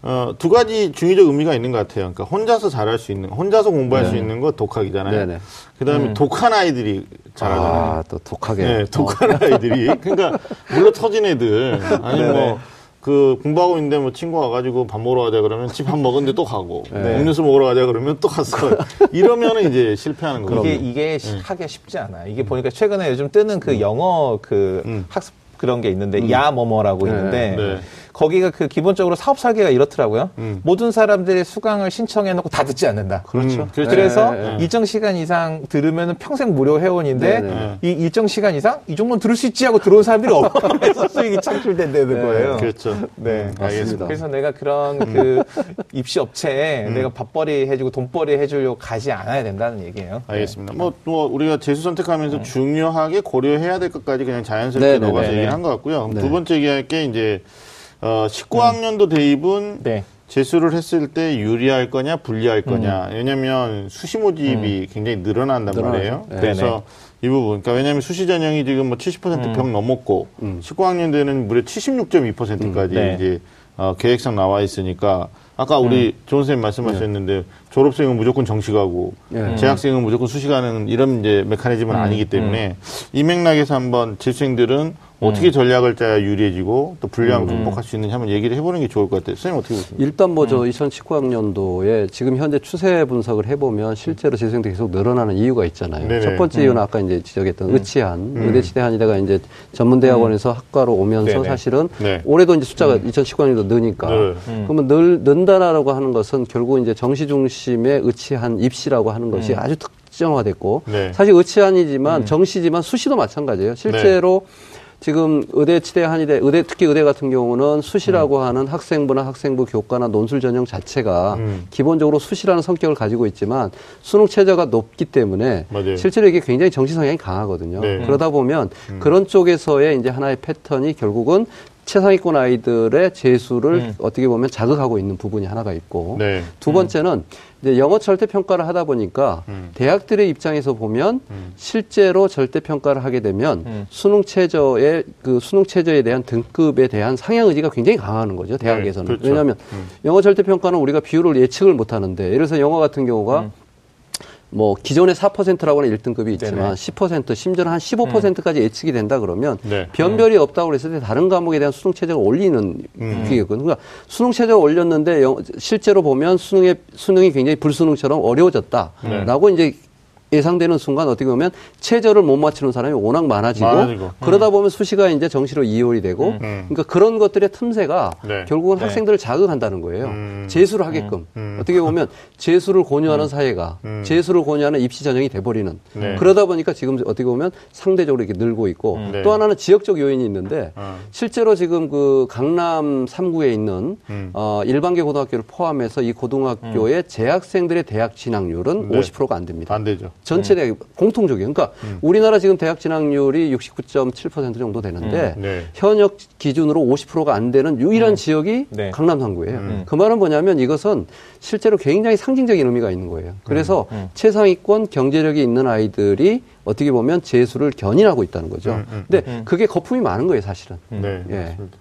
Speaker 1: 어, 두 가지 중의적 의미가 있는 것 같아요. 그러니까 혼자서 잘할 수 있는, 혼자서 공부할 수 있는 거 독학이잖아요.
Speaker 3: 네네.
Speaker 1: 그다음에 독한 아이들이 잘하잖아요.
Speaker 3: 아, 또 독하게.
Speaker 1: 네, 독한 아이들이. 그러니까 물러 터진 애들 아니 뭐. 그 공부하고 있는데 뭐 친구 와가지고 밥 먹으러 가자 그러면 집 밥 먹었는데 또 가고 음료수 먹으러 가자 그러면 또 갔어 이러면은 이제 실패하는 거죠.
Speaker 2: 이게 이게 시- 하기가 쉽지 않아. 이게 보니까 최근에 요즘 뜨는 그 영어 그
Speaker 1: 음.
Speaker 2: 학습 그런 게 있는데 야 뭐뭐라고 있는데
Speaker 1: 네.
Speaker 2: 거기가 그 기본적으로 사업 설계가 이렇더라고요.
Speaker 1: 음.
Speaker 2: 모든 사람들이 수강을 신청해 놓고 다 듣지 않는다.
Speaker 1: 그렇죠.
Speaker 2: 음,
Speaker 1: 그렇죠.
Speaker 2: 그래서
Speaker 3: 네, 네.
Speaker 2: 일정 시간 이상 들으면 평생 무료 회원인데
Speaker 3: 네,
Speaker 1: 네.
Speaker 2: 이 일정 시간 이상 이 정도는 들을 수 있지 하고 들어온 사람들이 없어서 수익이 창출된다는 거예요.
Speaker 1: 그렇죠.
Speaker 2: 네.
Speaker 1: 음, 알겠습니다.
Speaker 2: 그래서 내가 그런 그 입시 업체에 내가 밥벌이 해주고 돈벌이 해주려고 가지 않아야 된다는 얘기예요.
Speaker 1: 알겠습니다. 뭐, 뭐 우리가 재수 선택하면서 중요하게 고려해야 될 것까지 그냥 자연스럽게
Speaker 3: 네, 네,
Speaker 1: 녹아서
Speaker 2: 네,
Speaker 1: 얘기를
Speaker 2: 네.
Speaker 1: 한것 같고요.
Speaker 3: 네.
Speaker 1: 두 번째 얘기할 게 이제 어, 19학년도 대입은
Speaker 2: 네.
Speaker 1: 재수를 했을 때 유리할 거냐 불리할 거냐. 왜냐면 수시 모집이 굉장히 늘어난단
Speaker 3: 늘어나죠.
Speaker 1: 말이에요.
Speaker 3: 네.
Speaker 1: 그래서 이 부분. 그러니까 왜냐면 수시 전형이 지금 뭐 70%병 넘었고 19학년 되는 무려 76.2%까지
Speaker 2: 네.
Speaker 1: 이제 어, 계획상 나와 있으니까 아까 우리 조은 선생님 말씀하셨는데 졸업생은 무조건 정시가고
Speaker 3: 네.
Speaker 1: 재학생은 무조건 수시가는 이런 이제 메커니즘은 아니기 때문에 이 맥락에서 한번 재수생들은 어떻게 전략을 짜야 유리해지고 또 불리함을 극복할 수 있는지 한번 얘기를 해보는 게 좋을 것 같아요. 선생님 어떻게 보십니까?
Speaker 3: 일단 뭐저 2019학년도에 지금 현재 추세 분석을 해보면 실제로 재생도 계속 늘어나는 이유가 있잖아요.
Speaker 1: 네네.
Speaker 3: 첫 번째 이유는 아까 이제 지적했던 의치한, 의대치대 한의대가 이제 전문대학원에서 학과로 오면서
Speaker 2: 네네.
Speaker 3: 사실은
Speaker 1: 네.
Speaker 3: 올해도 이제 숫자가 2019학년도 느니까
Speaker 1: 네.
Speaker 3: 그러면 늘, 는다라고 하는 것은 결국 이제 정시 중심의 의치한 입시라고 하는 것이 아주 특, 특정화됐고
Speaker 1: 네.
Speaker 3: 사실 의치안이지만 정시지만 수시도 마찬가지예요. 실제로 지금 의대, 치대, 한의대, 의대 특히 의대 같은 경우는 수시라고 하는 학생부나 학생부 교과나 논술 전형 자체가
Speaker 1: 음.
Speaker 3: 기본적으로 수시라는 성격을 가지고 있지만 수능 최저가 높기 때문에
Speaker 1: 맞아요.
Speaker 3: 실제로 이게 굉장히 정시 성향이 강하거든요.
Speaker 1: 네.
Speaker 3: 그러다 보면 그런 쪽에서의 이제 하나의 패턴이 결국은 최상위권 아이들의 재수를 어떻게 보면 자극하고 있는 부분이 하나가 있고
Speaker 1: 네.
Speaker 3: 두 번째는 이제 영어 절대 평가를 하다 보니까
Speaker 1: 음.
Speaker 3: 대학들의 입장에서 보면 실제로 절대 평가를 하게 되면
Speaker 2: 음.
Speaker 3: 수능 최저의 그 수능 최저에 대한 등급에 대한 상향 의지가 굉장히 강하는 거죠 대학에서는
Speaker 1: 그렇죠.
Speaker 3: 왜냐하면
Speaker 1: 음.
Speaker 3: 영어 절대 평가는 우리가 비율을 예측을 못 하는데 예를 들어서 영어 같은 경우가
Speaker 2: 음.
Speaker 3: 뭐 기존에 4%라고 하는 1등급이 있지만
Speaker 2: 네네.
Speaker 3: 10% 심지어는 한 15%까지 예측이 된다 그러면
Speaker 1: 네.
Speaker 3: 변별이 없다고 그랬을 때 다른 과목에 대한 수능 최저가 올리는
Speaker 1: 음.
Speaker 3: 그게거든요. 그러니까 수능 최저가 올렸는데 영- 실제로 보면 수능의 수능이 굉장히 불수능처럼 어려워졌다라고 이제 예상되는 순간 어떻게 보면 최저를 못 맞추는 사람이 워낙 많아지고,
Speaker 1: 많아지고.
Speaker 3: 그러다 보면 수시가 이제 정시로 이월이 되고
Speaker 1: 음.
Speaker 3: 그러니까 그런 것들의 틈새가
Speaker 1: 네.
Speaker 3: 결국은
Speaker 2: 네.
Speaker 3: 학생들을 자극한다는 거예요.
Speaker 1: 음.
Speaker 3: 재수를 하게끔
Speaker 1: 음.
Speaker 3: 어떻게 보면 재수를 권유하는 사회가
Speaker 1: 음.
Speaker 3: 재수를 권유하는 입시 전형이 돼버리는
Speaker 1: 네.
Speaker 3: 그러다 보니까 지금 어떻게 보면 상대적으로 이렇게 늘고 있고
Speaker 1: 네.
Speaker 3: 또 하나는 지역적 요인이 있는데
Speaker 1: 어.
Speaker 3: 실제로 지금 그 강남 3구에 있는
Speaker 1: 음.
Speaker 3: 어, 일반계 고등학교를 포함해서 이 고등학교의 재학생들의 대학 진학률은
Speaker 1: 네.
Speaker 3: 50%가 안 됩니다.
Speaker 1: 안 되죠.
Speaker 3: 전체 대학 공통적이에요. 그러니까 우리나라 지금 대학 진학률이 69.7% 정도 되는데
Speaker 1: 음. 네.
Speaker 3: 현역 기준으로 50%가 안 되는 유일한 지역이
Speaker 2: 네.
Speaker 3: 강남 3구예요.
Speaker 1: 음.
Speaker 3: 그 말은 뭐냐면 이것은 실제로 굉장히 상징적인 의미가 있는 거예요. 그래서
Speaker 1: 음.
Speaker 3: 최상위권 경제력이 있는 아이들이 어떻게 보면 재수를 견인하고 있다는 거죠.
Speaker 1: 음, 음,
Speaker 3: 근데 그게 거품이 많은 거예요, 사실은.
Speaker 1: 네,
Speaker 3: 예.
Speaker 1: 맞습니다.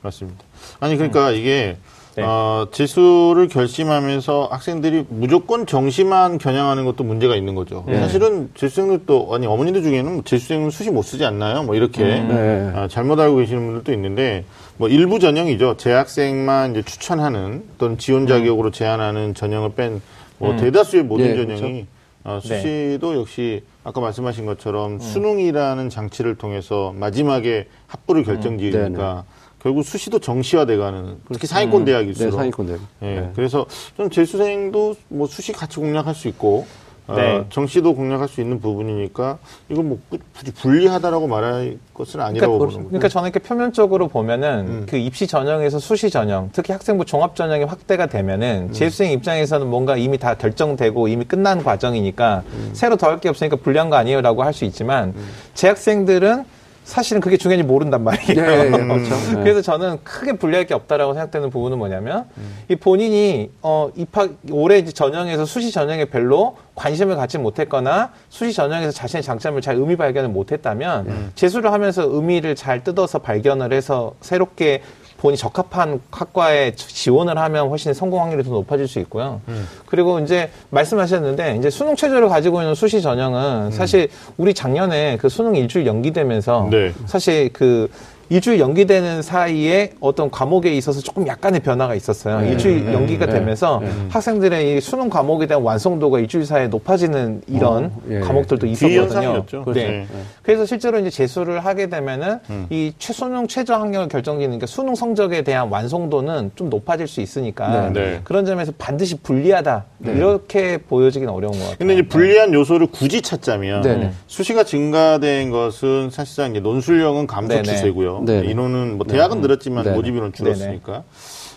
Speaker 1: 맞습니다. 아니 그러니까 이게
Speaker 2: 네.
Speaker 1: 어, 재수를 결심하면서 학생들이 무조건 정시만 겨냥하는 것도 문제가 있는 거죠.
Speaker 3: 네.
Speaker 1: 사실은 재수생들도 아니 어머니들 중에는 뭐 재수생은 수시 못 쓰지 않나요? 뭐 이렇게
Speaker 3: 네.
Speaker 1: 아, 잘못 알고 계시는 분들도 있는데 뭐 일부 전형이죠. 재학생만 이제 추천하는 또는 지원 자격으로 제한하는 전형을 뺀 뭐 대다수의 모든
Speaker 3: 네,
Speaker 1: 전형이 어,
Speaker 2: 네.
Speaker 1: 수시도 역시 아까 말씀하신 것처럼 수능이라는 장치를 통해서 마지막에 합부를 결정지으니까 결국 수시도 정시화돼가는 특히 상위권
Speaker 3: 네,
Speaker 1: 대학일수록
Speaker 3: 상위권 대학.
Speaker 1: 예,
Speaker 3: 네.
Speaker 1: 그래서 좀 재수생도 뭐 수시 같이 공략할 수 있고 어,
Speaker 2: 네.
Speaker 1: 정시도 공략할 수 있는 부분이니까 이건 뭐 꾸- 굳이 불리하다고 말할 것은 아니라고
Speaker 2: 그러니까,
Speaker 1: 보는 거죠.
Speaker 2: 그러니까 저는 이렇게 표면적으로 보면은
Speaker 1: 음.
Speaker 2: 그 입시 전형에서 수시 전형, 특히 학생부 종합 전형이 확대가 되면은
Speaker 1: 음.
Speaker 2: 재수생 입장에서는 뭔가 이미 다 결정되고 이미 끝난 과정이니까
Speaker 1: 음.
Speaker 2: 새로 더 할 게 없으니까 불리한 거 아니에요라고 할 수 있지만 재학생들은 사실은 그게 중요한지 모른단 말이에요.
Speaker 3: 네, 그렇죠. 네.
Speaker 2: 그래서 저는 크게 불리할 게 없다라고 생각되는 부분은 뭐냐면 이 본인이 어 입학 올해 이제 전형에서 수시 전형에 별로 관심을 갖지 못했거나 수시 전형에서 자신의 장점을 잘 의미 발견을 못했다면 재수를 하면서 의미를 잘 뜯어서 발견을 해서 새롭게 본인이 적합한 학과에 지원을 하면 훨씬 성공 확률이 더 높아질 수 있고요. 그리고 이제 말씀하셨는데 이제 수능 최저를 가지고 있는 수시 전형은 사실 우리 작년에 그 수능 일주일 연기되면서
Speaker 1: 네.
Speaker 2: 사실 그 일주일 연기되는 사이에 어떤 과목에 있어서 조금 약간의 변화가 있었어요. 일주일 연기가
Speaker 3: 네.
Speaker 2: 되면서 학생들의 이 수능 과목에 대한 완성도가 일주일 사이에 높아지는 이런
Speaker 3: 어, 예.
Speaker 2: 과목들도 있었거든요.
Speaker 1: 뒤현상이었죠.
Speaker 2: 네.
Speaker 1: 네.
Speaker 2: 그래서 실제로 이제 재수를 하게 되면은
Speaker 1: 음.
Speaker 2: 이 최수능 최저 학력을 결정짓는 게 수능 성적에 대한 완성도는 좀 높아질 수 있으니까
Speaker 1: 네. 네.
Speaker 2: 그런 점에서 반드시 불리하다 이렇게 보여지긴 어려운 것 같아요.
Speaker 1: 근데 이제 불리한 요소를 굳이 찾자면. 수시가 증가된 것은 사실상 논술형은 감소. 추세고요.
Speaker 3: 네네.
Speaker 1: 인원은 뭐 대학은 늘었지만
Speaker 3: 네네.
Speaker 1: 모집 인원 줄었으니까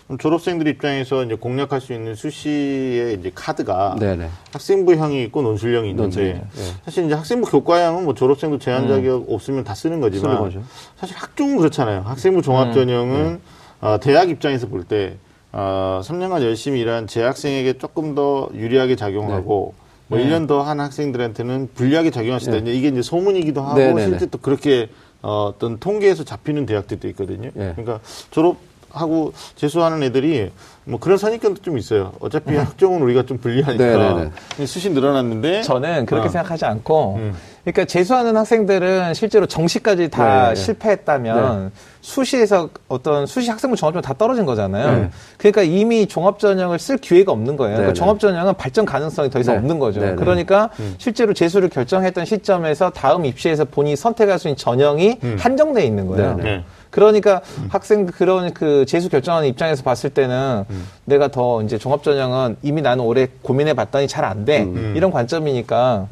Speaker 1: 그럼 졸업생들 입장에서 이제 공략할 수 있는 수시의 이제 카드가
Speaker 3: 네네.
Speaker 1: 학생부형이 있고 논술형이 있는데
Speaker 3: 예.
Speaker 1: 사실 이제 학생부 교과형은 뭐 졸업생도 제한 자격 없으면 다 쓰는 거지만
Speaker 3: 쓰는.
Speaker 1: 사실 학종은 그렇잖아요. 학생부 종합 전형은 어, 대학 입장에서 볼 때 어, 3년간 열심히 일한 재학생에게 조금 더 유리하게 작용하고 뭐 1년 더 한 학생들한테는 불리하게 작용할 수 있다. 이제 이게 이제 소문이기도 하고
Speaker 3: 네, 네,
Speaker 1: 실제
Speaker 3: 네.
Speaker 1: 또 그렇게 어, 어떤 통계에서 잡히는 대학들도 있거든요.
Speaker 3: 예.
Speaker 1: 그러니까 졸업하고 재수하는 애들이 뭐 그런 선입견도 좀 있어요. 어차피 학종은 우리가 좀 불리하니까
Speaker 3: 네, 네,
Speaker 1: 수시 늘어났는데
Speaker 2: 저는 그렇게
Speaker 1: 어.
Speaker 2: 생각하지 않고,
Speaker 1: 음.
Speaker 2: 그러니까 재수하는 학생들은 실제로 정시까지 다
Speaker 3: 네, 네.
Speaker 2: 실패했다면 수시에서 어떤 수시 학생부 종합전형 다 떨어진 거잖아요.
Speaker 3: 네.
Speaker 2: 그러니까 이미 종합전형을 쓸 기회가 없는 거예요.
Speaker 3: 네,
Speaker 2: 그러니까
Speaker 3: 네.
Speaker 2: 종합전형은 발전 가능성이 더 이상
Speaker 3: 네.
Speaker 2: 없는 거죠.
Speaker 3: 네, 네.
Speaker 2: 그러니까 실제로 재수를 결정했던 시점에서 다음 입시에서 본인이 선택할 수 있는 전형이 한정돼 있는 거예요.
Speaker 3: 네,
Speaker 1: 네.
Speaker 2: 그러니까 학생 그런 그 재수 결정하는 입장에서 봤을 때는 내가 더 이제 종합 전형은 이미 나는 올해 고민해 봤더니 잘 안 돼. 이런 관점이니까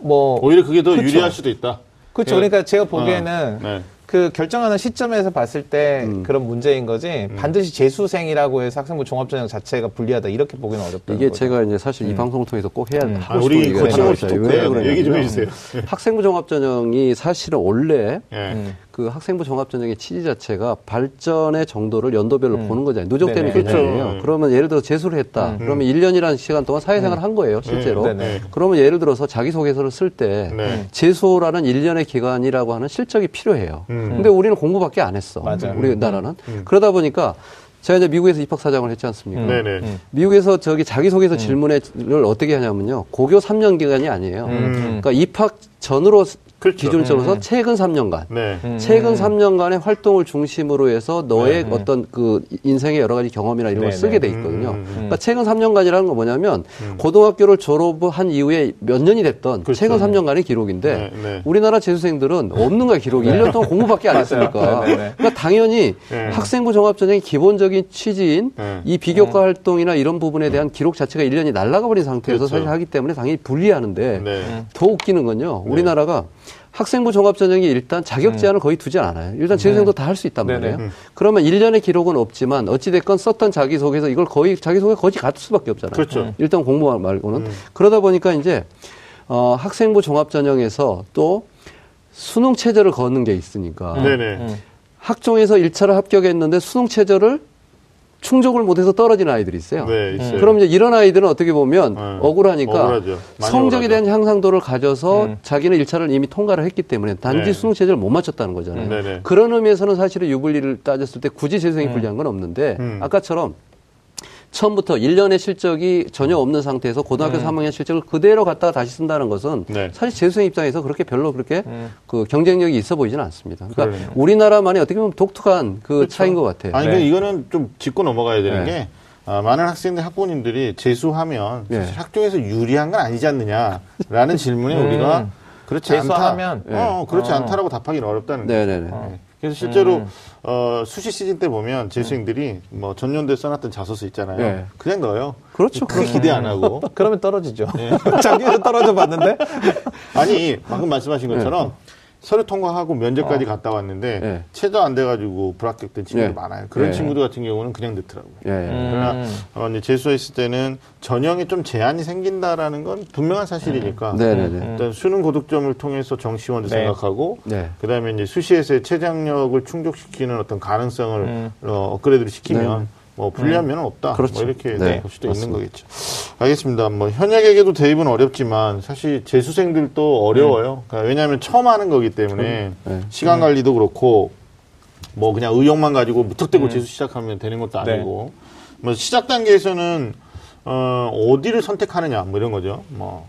Speaker 2: 뭐
Speaker 1: 오히려 그게 더
Speaker 2: 그쵸.
Speaker 1: 유리할 수도 있다.
Speaker 2: 그렇죠.
Speaker 1: 예.
Speaker 2: 그러니까 제가 보기에는
Speaker 1: 네.
Speaker 2: 그 결정하는 시점에서 봤을 때
Speaker 3: 음.
Speaker 2: 그런 문제인 거지 반드시 재수생이라고 해서 학생부 종합전형 자체가 불리하다 이렇게 보기는 어렵다.
Speaker 3: 이게 제가 이제 사실 이 방송을 통해서 꼭 해야
Speaker 2: 음.
Speaker 3: 하고
Speaker 1: 아, 우리. 싶고
Speaker 3: 왜
Speaker 1: 네,
Speaker 3: 그러냐면요.
Speaker 1: 얘기 좀 해주세요.
Speaker 3: 학생부 종합전형이 사실은 원래
Speaker 1: 예.
Speaker 2: 음.
Speaker 3: 그 학생부 종합전형의 취지 자체가 발전의 정도를 연도별로 보는 거잖아요. 누적되는. 개념이에요.
Speaker 1: 그렇죠.
Speaker 3: 그러면 예를 들어 재수를 했다. 그러면 1년이라는 시간 동안 사회생활을 한 거예요, 실제로.
Speaker 2: 음.
Speaker 3: 그러면 예를 들어서 자기소개서를 쓸때
Speaker 1: 네.
Speaker 3: 재수라는 1년의 기간이라고 하는 실적이 필요해요.
Speaker 1: 음.
Speaker 3: 근데 우리는 공부밖에 안 했어.
Speaker 2: 맞아요.
Speaker 3: 우리나라는. 그러다 보니까 제가 이제 미국에서 입학 사장을 했지 않습니까?
Speaker 1: 음. 네네.
Speaker 3: 미국에서 저기 자기소개서 질문을 어떻게 하냐면요. 고교 3년 기간이 아니에요. 그러니까 입학 전으로
Speaker 1: 그렇죠.
Speaker 3: 기준점으로서 최근 3년간.
Speaker 1: 네.
Speaker 3: 최근 3년간의 활동을 중심으로 해서 너의
Speaker 2: 네.
Speaker 3: 어떤 그 인생의 여러 가지 경험이나 이런 걸
Speaker 2: 네,
Speaker 3: 쓰게
Speaker 2: 네.
Speaker 3: 돼 있거든요.
Speaker 1: 음, 음,
Speaker 3: 그러니까 최근 3년간이라는 건 뭐냐면 고등학교를 졸업한 이후에 몇 년이 됐던
Speaker 1: 그렇죠.
Speaker 3: 최근 3년간의 기록인데
Speaker 1: 네, 네.
Speaker 3: 우리나라 재수생들은 없는 거야 기록이. 1년 동안 공부밖에 안 했으니까.
Speaker 2: 네, 네.
Speaker 3: 그러니까 당연히
Speaker 1: 네.
Speaker 3: 학생부 종합전형의 기본적인 취지인
Speaker 1: 네.
Speaker 3: 이 비교과 활동이나 이런 부분에 대한 기록 자체가 1년이 날아가 버린 상태에서
Speaker 1: 그렇죠.
Speaker 3: 사실 하기 때문에 당연히 불리하는데
Speaker 1: 네.
Speaker 3: 더 웃기는 건요. 우리나라가 학생부 종합전형이 일단 자격 제한을 거의 두지 않아요. 일단 재수생도 다 할 수 있단
Speaker 2: 네네.
Speaker 3: 말이에요. 그러면 1년의 기록은 없지만 어찌됐건 썼던 자기소개서 이걸 거의 자기소개 거의 갖을 수밖에 없잖아요.
Speaker 1: 그렇죠.
Speaker 3: 일단 공부 말고는. 그러다 보니까 이제 어, 학생부 종합전형에서 또 수능 체제를 거는 게 있으니까
Speaker 1: 네네.
Speaker 3: 학종에서 1차를 합격했는데 수능 체제를 충족을 못해서 떨어진 아이들이 있어요.
Speaker 1: 네, 있어요.
Speaker 3: 그럼 이제 이런 아이들은 어떻게 보면
Speaker 1: 네.
Speaker 3: 억울하니까 성적에
Speaker 1: 억울하죠.
Speaker 3: 대한 향상도를 가져서 자기는 1차를 이미 통과를 했기 때문에 단지
Speaker 1: 네.
Speaker 3: 수능 체제를 못 맞췄다는 거잖아요.
Speaker 1: 네네.
Speaker 3: 그런 의미에서는 사실은 유불리를 따졌을 때 굳이 재수생이 불리한 건 없는데
Speaker 1: 음.
Speaker 3: 아까처럼 처음부터 1년의 실적이 전혀 없는 상태에서 고등학교 3학년 실적을 그대로 갖다가 다시 쓴다는 것은
Speaker 1: 네.
Speaker 3: 사실 재수생 입장에서 그렇게 별로 그렇게 그 경쟁력이 있어 보이지는 않습니다. 그러니까
Speaker 1: 그러네요.
Speaker 3: 우리나라만의 어떻게 보면 독특한 그 차이인 것 같아요.
Speaker 1: 아니,
Speaker 2: 네.
Speaker 1: 근데 이거는 좀 짚고 넘어가야 되는
Speaker 3: 네.
Speaker 1: 게, 아, 많은 학생들, 학부모님들이 재수하면
Speaker 3: 네.
Speaker 1: 사실 학종에서 유리한 건 아니지 않느냐라는 질문에 우리가 그렇지
Speaker 2: 재수하면?
Speaker 1: 않다. 어, 그렇지
Speaker 2: 어.
Speaker 1: 않다라고 답하기는 어렵다는.
Speaker 3: 네네네.
Speaker 1: 네. 그래서 실제로 어, 수시 시즌 때 보면 재수생들이 뭐 전년도에 써놨던 자소서 있잖아요.
Speaker 3: 네.
Speaker 1: 그냥 넣어요.
Speaker 3: 그렇죠.
Speaker 1: 크게 기대 안 하고.
Speaker 2: 그러면 떨어지죠.
Speaker 1: 네.
Speaker 2: 자기도 떨어져 봤는데.
Speaker 1: 아니 방금 말씀하신 것처럼 서류 통과하고 면접까지 갔다 왔는데
Speaker 3: 네.
Speaker 1: 최저 안 돼가지고 불합격된 친구들
Speaker 3: 네.
Speaker 1: 많아요. 그런
Speaker 3: 네.
Speaker 1: 친구들 같은 경우는 그냥 넣더라고요.
Speaker 3: 예, 예.
Speaker 1: 그러나 어, 이제 재수했을 때는 전형에 좀 제한이 생긴다라는 건 분명한 사실이니까
Speaker 3: 네네네.
Speaker 1: 일단 수능 고득점을 통해서 정시원을
Speaker 2: 네.
Speaker 1: 생각하고
Speaker 3: 네.
Speaker 1: 그다음에 이제 수시에서의 최장력을 충족시키는 어떤 가능성을 어, 업그레이드를 시키면
Speaker 3: 네.
Speaker 1: 뭐 불리한 면은 없다.
Speaker 3: 그렇죠.
Speaker 1: 뭐 이렇게
Speaker 3: 네,
Speaker 1: 볼 수도
Speaker 3: 맞습니다.
Speaker 1: 있는 거겠죠. 알겠습니다. 뭐 현역에게도 대입은 어렵지만 사실 재수생들도 어려워요. 그러니까 왜냐하면 처음 하는 거기 때문에
Speaker 3: 네.
Speaker 1: 시간 관리도 그렇고 뭐 그냥 의욕만 가지고 무턱대고 재수 시작하면 되는 것도
Speaker 2: 네.
Speaker 1: 아니고 뭐 시작 단계에서는 어, 어디를 선택하느냐 뭐 이런 거죠. 뭐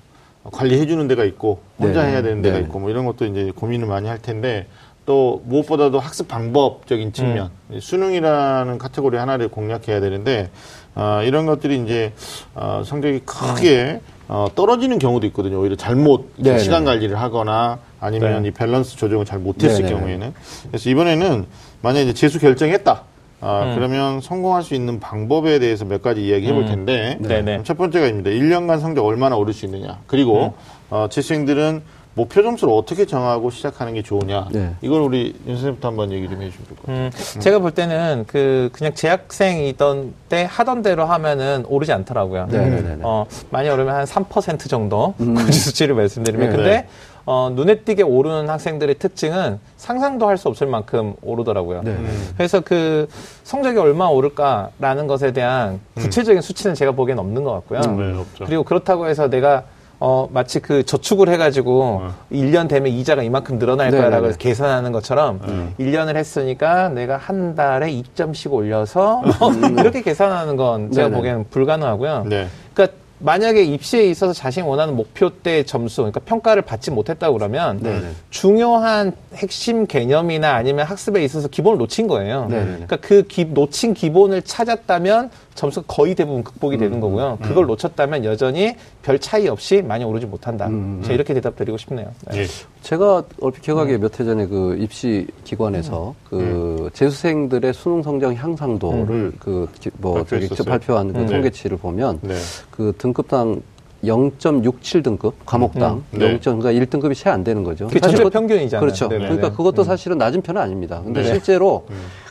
Speaker 1: 관리해 주는 데가 있고 혼자
Speaker 3: 네.
Speaker 1: 해야 되는 데가
Speaker 3: 네.
Speaker 1: 있고 뭐 이런 것도 이제 고민을 많이 할 텐데 또 무엇보다도 학습 방법적인 측면 수능이라는 카테고리 하나를 공략해야 되는데 어, 이런 것들이 이제 어, 성적이 크게 어, 떨어지는 경우도 있거든요. 오히려 잘못 이제
Speaker 3: 네,
Speaker 1: 시간
Speaker 3: 네.
Speaker 1: 관리를 하거나 아니면
Speaker 2: 네.
Speaker 1: 이 밸런스 조정을 잘 못했을
Speaker 3: 네, 네,
Speaker 1: 경우에는 그래서 이번에는 만약에 이제 재수 결정했다. 아,
Speaker 2: 음.
Speaker 1: 그러면 성공할 수 있는 방법에 대해서 몇 가지 이야기 해 볼 텐데
Speaker 2: 음. 네네.
Speaker 1: 첫 번째가 입니다. 1년간 성적 얼마나 오를 수 있느냐. 그리고
Speaker 2: 음.
Speaker 1: 어, 재수생들은 목표 점수를 어떻게 정하고 시작하는 게 좋으냐.
Speaker 3: 네.
Speaker 1: 이걸 우리 윤 선생님부터 한번 얘기 좀 해주실 것 같아요.
Speaker 2: 음, 제가 볼 때는 그 그냥 재학생이던 때 하던 대로 하면은 오르지 않더라고요.
Speaker 3: 네네네.
Speaker 2: 어, 많이 오르면 한 3% 정도 굳이 수치를 말씀드리면
Speaker 1: 네.
Speaker 2: 근데 어, 눈에 띄게 오르는 학생들의 특징은 상상도 할 수 없을 만큼 오르더라고요.
Speaker 3: 네.
Speaker 2: 그래서 그 성적이 얼마 오를까라는 것에 대한 구체적인 수치는 제가 보기엔 없는 것 같고요.
Speaker 1: 네, 없죠.
Speaker 2: 그리고 그렇다고 해서 내가 어, 마치 그 저축을 해가지고 일 1년 되면 이자가 이만큼 늘어날
Speaker 3: 네네네.
Speaker 2: 거야라고 해서 계산하는 것처럼 일 1년을 했으니까 내가 한 달에 2점씩 올려서 뭐 이렇게 계산하는 건 제가
Speaker 3: 네네.
Speaker 2: 보기에는 불가능하고요.
Speaker 1: 네.
Speaker 2: 그러니까 만약에 입시에 있어서 자신이 원하는 목표대 점수, 그러니까 평가를 받지 못했다고 그러면
Speaker 3: 네네.
Speaker 2: 중요한 핵심 개념이나 아니면 학습에 있어서 기본을 놓친 거예요.
Speaker 3: 네네.
Speaker 2: 그러니까 그 기- 놓친 기본을 찾았다면 점수가 거의 대부분 극복이 되는 거고요. 그걸 놓쳤다면 여전히 별 차이 없이 많이 오르지 못한다. 제가 이렇게 대답드리고 싶네요. 네.
Speaker 1: 예.
Speaker 3: 제가 얼핏 기억하기에 몇 해 전에 그 입시 기관에서 그 재수생들의 수능 성적 향상도를 그뭐 저기
Speaker 1: 발표했었어요.
Speaker 3: 발표한 그
Speaker 1: 네.
Speaker 3: 통계치를 보면
Speaker 1: 네.
Speaker 3: 그 등급당 0.67등급 과목당
Speaker 1: 음. 네.
Speaker 3: 0. 그러니까 1등급이 채 안 되는 거죠.
Speaker 2: 그게
Speaker 3: 사실
Speaker 2: 전체 평균이잖아요.
Speaker 3: 그렇죠.
Speaker 2: 네네네.
Speaker 3: 그러니까 그것도 사실은 낮은 편은 아닙니다. 근데
Speaker 2: 네.
Speaker 3: 실제로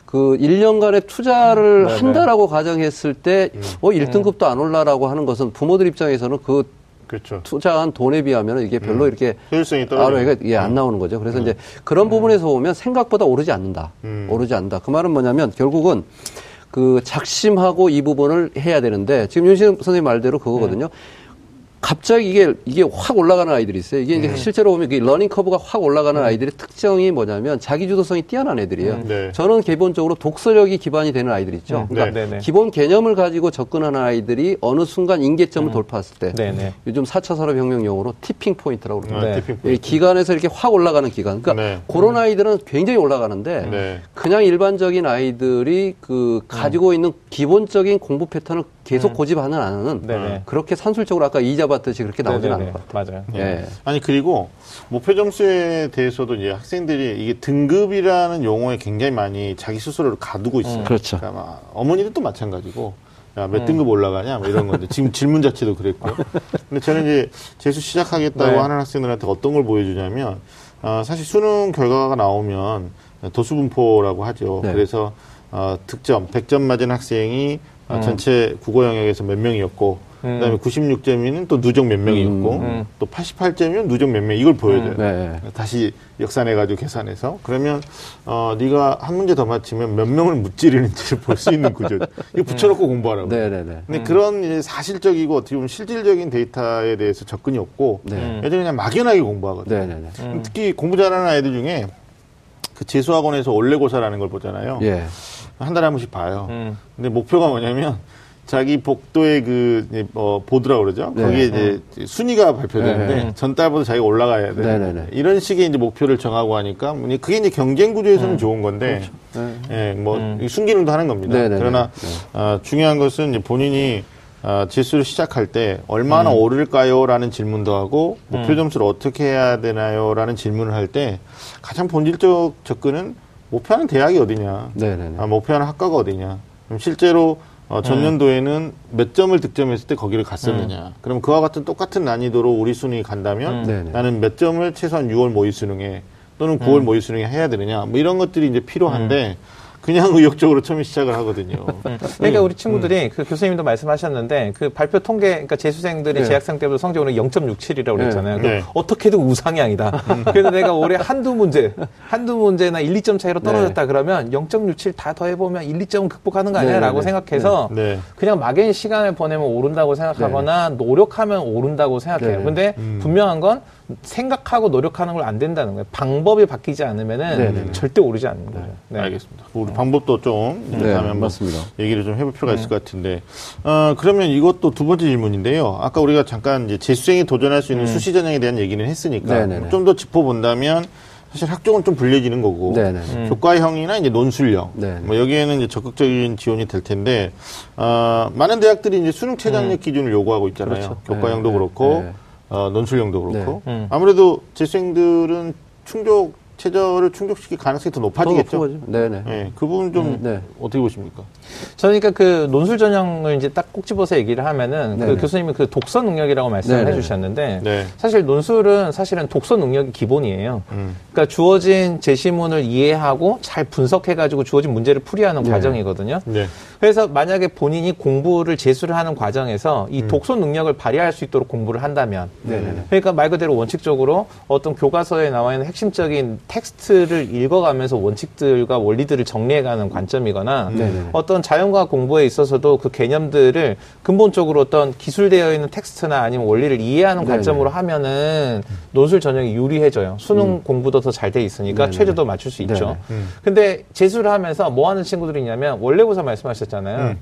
Speaker 3: 그 1년간의 투자를
Speaker 2: 네네.
Speaker 3: 한다라고 가정했을 때 어, 1등급도 안 올라라고 하는 것은 부모들 입장에서는 그
Speaker 1: 그렇죠.
Speaker 3: 투자한 돈에 비하면 이게 별로 이렇게
Speaker 1: 효율성이 떨어져요.
Speaker 3: ROI가 이게 안 나오는 거죠. 그래서 이제 그런 부분에서 보면 생각보다 오르지 않는다.
Speaker 1: 음.
Speaker 3: 오르지 않는다. 그 말은 뭐냐면 결국은 그 작심하고 이 부분을 해야 되는데 지금 윤신 선생님 말대로 그거거든요. 갑자기 이게 이게 확 올라가는 아이들이 있어요. 이게 이제 실제로 보면 그 learning curve가 확 올라가는 아이들의 특징이 뭐냐면 자기 주도성이 뛰어난 애들이에요.
Speaker 1: 네.
Speaker 3: 저는 기본적으로 독서력이 기반이 되는 아이들 있죠.
Speaker 2: 음,
Speaker 3: 그러니까
Speaker 2: 네, 네, 네.
Speaker 3: 기본 개념을 가지고 접근하는 아이들이 어느 순간 임계점을 돌파했을 때
Speaker 2: 네네.
Speaker 3: 요즘 4차 산업혁명 용어로 tipping point라고.
Speaker 1: 아,
Speaker 2: 네.
Speaker 1: tipping
Speaker 3: 이
Speaker 1: 포인트.
Speaker 3: 기간에서 이렇게 확 올라가는 기간. 그러니까
Speaker 1: 네.
Speaker 3: 그런 아이들은 굉장히 올라가는데
Speaker 1: 네.
Speaker 3: 그냥 일반적인 아이들이 그 가지고 있는 기본적인 공부 패턴을 계속 고집하는 한은
Speaker 2: 네네.
Speaker 3: 그렇게 산술적으로 아까 이 잡았듯이 그렇게 나오진 않을
Speaker 2: 네네네.
Speaker 3: 것 같아요.
Speaker 2: 맞아요.
Speaker 3: 예.
Speaker 1: 아니 그리고 목표 점수에 대해서도 이제 학생들이 이게 등급이라는 용어에 굉장히 많이 자기 스스로를 가두고 있어요.
Speaker 3: 그렇죠.
Speaker 1: 그러니까 막 어머니들도 마찬가지고 야, 몇 등급 올라가냐 뭐 이런 건데 지금 질문 자체도 그랬고요. 근데 저는 이제 재수 시작하겠다고
Speaker 2: 네.
Speaker 1: 하는 학생들한테 어떤 걸 보여주냐면 어, 사실 수능 결과가 나오면 도수분포라고 하죠.
Speaker 3: 네.
Speaker 1: 그래서 어, 득점 100점 맞은 학생이 어, 전체 국어 영역에서 몇 명이었고 그다음에 96점이면 또 누적 몇 명이 있고
Speaker 2: 음.
Speaker 1: 또 88점이면 누적 몇 명 이걸 보여줘요.
Speaker 3: 네.
Speaker 1: 다시 역산해가지고 계산해서 그러면 어 네가 한 문제 더 맞히면 몇 명을 무찌르는지를 볼 수 있는 구조. 이거 붙여놓고 공부하라고.
Speaker 3: 네네네.
Speaker 1: 근데 그런 사실적이고 어떻게 보면 실질적인 데이터에 대해서 접근이 없고
Speaker 3: 네.
Speaker 1: 애들이 그냥 막연하게 공부하거든요.
Speaker 3: 네네네.
Speaker 1: 특히 공부 잘하는 아이들 중에 그 재수학원에서 원래고사라는 걸 보잖아요.
Speaker 3: 예.
Speaker 1: 한 달에 한 번씩 봐요.
Speaker 2: 음.
Speaker 1: 근데 목표가 뭐냐면 자기 복도의 그 이제 어, 보드라 그러죠.
Speaker 3: 네.
Speaker 1: 거기에 이제 순위가 발표되는데
Speaker 3: 네.
Speaker 1: 전달보다 자기가 올라가야 돼.
Speaker 3: 네, 네, 네.
Speaker 1: 이런 식의 이제 목표를 정하고 하니까 뭐 그게 이제 경쟁 구조에서는
Speaker 3: 음.
Speaker 1: 좋은 건데,
Speaker 3: 그렇죠.
Speaker 1: 예, 뭐이 순기능도 하는 겁니다.
Speaker 3: 네, 네, 네.
Speaker 1: 그러나
Speaker 3: 네.
Speaker 1: 어, 중요한 것은 이제 본인이 어, 재수를 시작할 때 얼마나
Speaker 3: 음.
Speaker 1: 오를까요?라는 질문도 하고 목표 점수를 어떻게 해야 되나요?라는 질문을 할 때 가장 본질적 접근은 목표하는 대학이 어디냐,
Speaker 3: 네네네.
Speaker 1: 아, 목표하는 학과가 어디냐. 그럼 실제로 어, 전년도에는 몇 점을 득점했을 때 거기를 갔었느냐. 그럼 그와 같은 똑같은 난이도로 우리 수능이 간다면
Speaker 3: 네네.
Speaker 1: 나는 몇 점을 최소한 6월 모의 수능에 또는 9월 모의 수능에 해야 되느냐. 뭐 이런 것들이 이제 필요한데 그냥 의욕적으로 처음에 시작을 하거든요.
Speaker 2: 그러니까 우리 친구들이 그 교수님도 말씀하셨는데 그 발표 통계 그러니까 재수생들이
Speaker 3: 네.
Speaker 2: 재학생 때부터 성적으로 0.67이라고 그랬잖아요.
Speaker 1: 네. 네.
Speaker 2: 어떻게든 우상향이다. 그래서 내가 올해 한두 문제, 한두 문제나 1, 2점 차이로 떨어졌다 그러면 0.67 다 더해보면 1, 2점은 극복하는 거
Speaker 3: 네,
Speaker 2: 아니야라고
Speaker 3: 네,
Speaker 2: 생각해서
Speaker 1: 네.
Speaker 2: 그냥 막연히 시간을 보내면 오른다고 생각하거나 노력하면 오른다고 생각해요.
Speaker 3: 네.
Speaker 2: 근데 분명한 건 생각하고 노력하는 걸 안 된다는 거예요. 방법이 바뀌지 않으면은
Speaker 3: 네, 네.
Speaker 2: 절대 오르지 않는 거죠. 네.
Speaker 1: 알겠습니다. 우리 방법도 좀
Speaker 3: 네,
Speaker 1: 다음에 한번
Speaker 3: 맞습니다.
Speaker 1: 얘기를 좀 해볼 필요가 있을 것 같은데, 어, 그러면 이것도 두 번째 질문인데요. 아까 우리가 잠깐 이제 재수생이 도전할 수 있는 수시 전형에 대한 얘기는 했으니까
Speaker 3: 음.
Speaker 1: 좀더 짚어본다면 사실 학종은 좀 불려지는 거고
Speaker 3: 네네.
Speaker 1: 교과형이나 이제 논술형
Speaker 3: 네.
Speaker 1: 뭐 여기에는 이제 적극적인 지원이 될 텐데 어, 많은 대학들이 이제 수능 최장력 기준을 요구하고 있잖아요.
Speaker 3: 음. 그렇죠.
Speaker 1: 교과형도
Speaker 3: 네, 네,
Speaker 1: 그렇고
Speaker 3: 네.
Speaker 1: 어, 논술형도 그렇고
Speaker 2: 네. 음.
Speaker 1: 아무래도 재수생들은 충족 최저를 충족시킬 가능성이 더 높아지겠죠.
Speaker 3: 네네.
Speaker 1: 네, 그 부분 좀
Speaker 3: 네.
Speaker 1: 어떻게 보십니까?
Speaker 2: 저는 그러니까 그 논술 전형을 이제 딱 꼭 집어서 얘기를 하면은 그
Speaker 3: 네네.
Speaker 2: 교수님이 그 독서 능력이라고 말씀을
Speaker 3: 네네.
Speaker 2: 해주셨는데
Speaker 1: 네.
Speaker 2: 사실 논술은 사실은 독서 능력이 기본이에요.
Speaker 1: 음.
Speaker 2: 그러니까 주어진 제시문을 이해하고 잘 분석해가지고 주어진 문제를 풀이하는
Speaker 3: 네.
Speaker 2: 과정이거든요.
Speaker 1: 네.
Speaker 2: 그래서 만약에 본인이 공부를 재수를 하는 과정에서 이 독서 능력을 발휘할 수 있도록 공부를 한다면
Speaker 3: 네네네.
Speaker 2: 그러니까 말 그대로 원칙적으로 어떤 교과서에 나와 있는 핵심적인 텍스트를 읽어가면서 원칙들과 원리들을 정리해가는 관점이거나
Speaker 3: 네네.
Speaker 2: 어떤 자연과학 공부에 있어서도 그 개념들을 근본적으로 어떤 기술되어 있는 텍스트나 아니면 원리를 이해하는
Speaker 3: 네네.
Speaker 2: 관점으로 하면은 논술 전형이 유리해져요. 수능 공부도 더 잘 돼 있으니까
Speaker 3: 네네.
Speaker 2: 최저도 맞출 수 있죠.
Speaker 3: 네네.
Speaker 1: 음.
Speaker 2: 근데 재수를 하면서 뭐 하는 친구들이 있냐면 월례고사 말씀하셨잖아요.
Speaker 1: 음.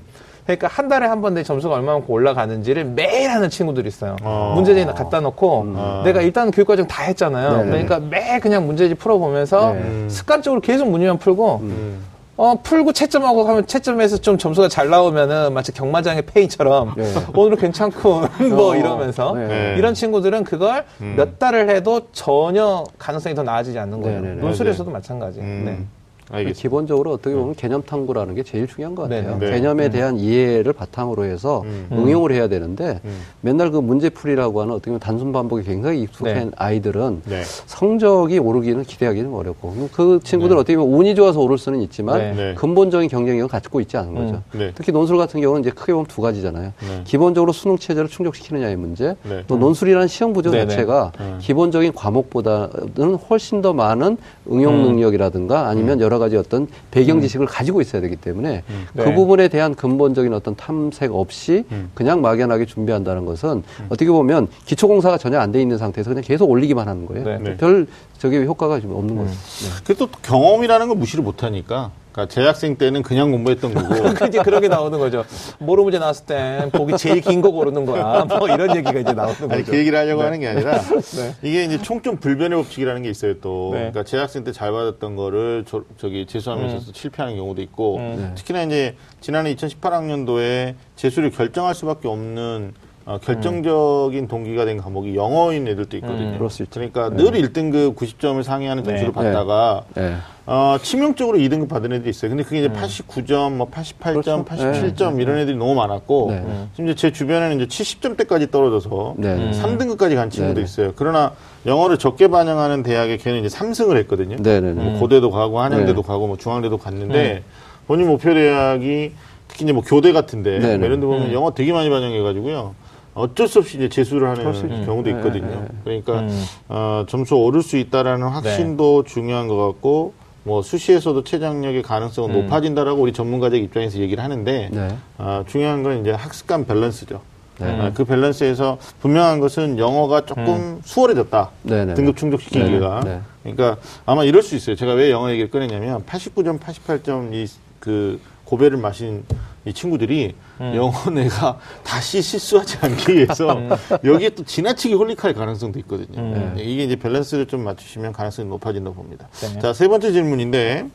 Speaker 2: 그러니까 한 달에 한 번 내 점수가 얼마만큼 올라가는지를 매일 하는 친구들이 있어요.
Speaker 1: 어.
Speaker 2: 문제집 갖다 놓고
Speaker 1: 음.
Speaker 2: 내가 일단 교육과정 다 했잖아요.
Speaker 3: 네네.
Speaker 2: 그러니까 매일 그냥 문제집 풀어보면서
Speaker 3: 네.
Speaker 2: 습관적으로 계속 문제만 풀고
Speaker 1: 음.
Speaker 2: 어, 풀고 채점하고 하면 채점에서 좀 점수가 잘 나오면은 마치 경마장의 페이처럼
Speaker 3: 네.
Speaker 2: 오늘은 괜찮고 뭐
Speaker 3: 어,
Speaker 2: 이러면서
Speaker 3: 네.
Speaker 2: 이런 친구들은 그걸
Speaker 1: 음.
Speaker 2: 몇 달을 해도 전혀 가능성이 더 나아지지 않는 거예요.
Speaker 3: 네, 네, 네.
Speaker 2: 논술에서도 마찬가지.
Speaker 1: 음.
Speaker 2: 네.
Speaker 1: 알겠습니다.
Speaker 3: 기본적으로 어떻게 보면 개념 탐구라는 게 제일 중요한 것 같아요.
Speaker 1: 네. 네.
Speaker 3: 개념에 대한 이해를 바탕으로 해서
Speaker 1: 음.
Speaker 3: 응용을 해야 되는데
Speaker 1: 음.
Speaker 3: 맨날 그 문제풀이라고 하는 어떻게 보면 단순 반복이 굉장히 익숙한
Speaker 2: 네.
Speaker 3: 아이들은
Speaker 1: 네.
Speaker 3: 성적이 오르기는 기대하기는 어렵고 그 친구들은 어떻게 보면 운이 좋아서 오를 수는 있지만
Speaker 2: 네.
Speaker 1: 네.
Speaker 3: 근본적인 경쟁력을 갖고 있지 않은 거죠.
Speaker 1: 음. 네.
Speaker 3: 특히 논술 같은 경우는 이제 크게 보면 두 가지잖아요.
Speaker 1: 네.
Speaker 3: 기본적으로 수능 체제를 충족시키느냐의 문제,
Speaker 1: 네.
Speaker 3: 또 논술이라는 시험 구조
Speaker 2: 네네.
Speaker 3: 자체가
Speaker 1: 음.
Speaker 3: 기본적인 과목보다는 훨씬 더 많은 응용
Speaker 2: 음.
Speaker 3: 능력이라든가 아니면 여러 가지 어떤 배경 지식을 가지고 있어야 되기 때문에 그
Speaker 2: 네.
Speaker 3: 부분에 대한 근본적인 어떤 탐색 없이
Speaker 1: 음.
Speaker 3: 그냥 막연하게 준비한다는 것은 어떻게 보면 기초공사가 전혀 안 돼 있는 상태에서 그냥 계속 올리기만 하는 거예요.
Speaker 2: 네.
Speaker 1: 네.
Speaker 3: 별 저게 효과가 좀 없는 거죠. 네.
Speaker 1: 그또 경험이라는 걸 무시를 못하니까. 그러니까 재학생 때는 그냥 공부했던 거고.
Speaker 2: 이제 그렇게 나오는 거죠. 모로 문제 나왔을 땐 보기 제일 긴 거 고르는 거야. 뭐 이런 얘기가 이제 나오는
Speaker 1: 아니
Speaker 2: 거죠.
Speaker 1: 그 얘기를 하려고 하는 게 아니라
Speaker 2: 네.
Speaker 1: 이게 이제 총점 불변의 법칙이라는 게 있어요 또
Speaker 2: 네.
Speaker 1: 그러니까 재학생 때 잘 받았던 거를 저, 기 재수하면서
Speaker 2: 음.
Speaker 1: 실패하는 경우도 있고
Speaker 2: 음.
Speaker 1: 특히나 이제 지난해 2018학년도에 재수를 결정할 수밖에 없는 어, 결정적인 동기가 된 과목이 영어인 애들도 있거든요.
Speaker 2: 음.
Speaker 3: 그럴 수 있죠.
Speaker 1: 그러니까 늘 1등급 90점을 상회하는
Speaker 2: 네.
Speaker 1: 점수를
Speaker 3: 네.
Speaker 1: 받다가
Speaker 3: 네.
Speaker 1: 어, 치명적으로 2등급 받은 애들이 있어요. 근데 그게 이제 89점, 뭐 88점,
Speaker 3: 그렇죠.
Speaker 1: 87점 이런 애들이 너무 많았고
Speaker 3: 네.
Speaker 1: 지금 이제 제 주변에는 이제 70점대까지 떨어져서
Speaker 3: 네.
Speaker 1: 3등급까지 간 친구도. 있어요. 그러나 영어를 적게 반영하는 대학에 걔는 이제 3승을 했거든요. 뭐 고대도 가고 한양대도
Speaker 3: 네.
Speaker 1: 가고 뭐 중앙대도 갔는데 본인 목표 대학이 특히 이제 뭐 교대 같은데. 뭐 이런 데 보면 영어 되게 많이 반영해가지고요. 어쩔 수 없이 이제 재수를 하는. 경우도
Speaker 3: 네,
Speaker 1: 있거든요.
Speaker 3: 네, 네.
Speaker 1: 그러니까
Speaker 2: 음.
Speaker 1: 어, 점수 오를 수 있다라는 확신도 중요한 것 같고 뭐 수시에서도 최장력의 가능성은
Speaker 2: 음.
Speaker 1: 높아진다라고 우리 전문가들 입장에서 얘기를 하는데
Speaker 3: 네.
Speaker 1: 어, 중요한 건 이제 학습감 밸런스죠.
Speaker 3: 네.
Speaker 1: 아, 그 밸런스에서 분명한 것은 영어가 조금 수월해졌다.
Speaker 3: 네네.
Speaker 1: 등급 충족시키기가.
Speaker 3: 네.
Speaker 1: 그러니까 아마 이럴 수 있어요. 제가 왜 영어 얘기를 꺼냈냐면 89점, 88점 이 그 고배를 마신 이 친구들이 영어 내가 다시 실수하지 않기 위해서 여기에 또 지나치게 홀릭할 가능성도 있거든요.
Speaker 2: 음.
Speaker 1: 네, 이게 이제 밸런스를 좀 맞추시면 가능성이 높아진다고 봅니다.
Speaker 2: 네.
Speaker 1: 자, 세 번째 질문인데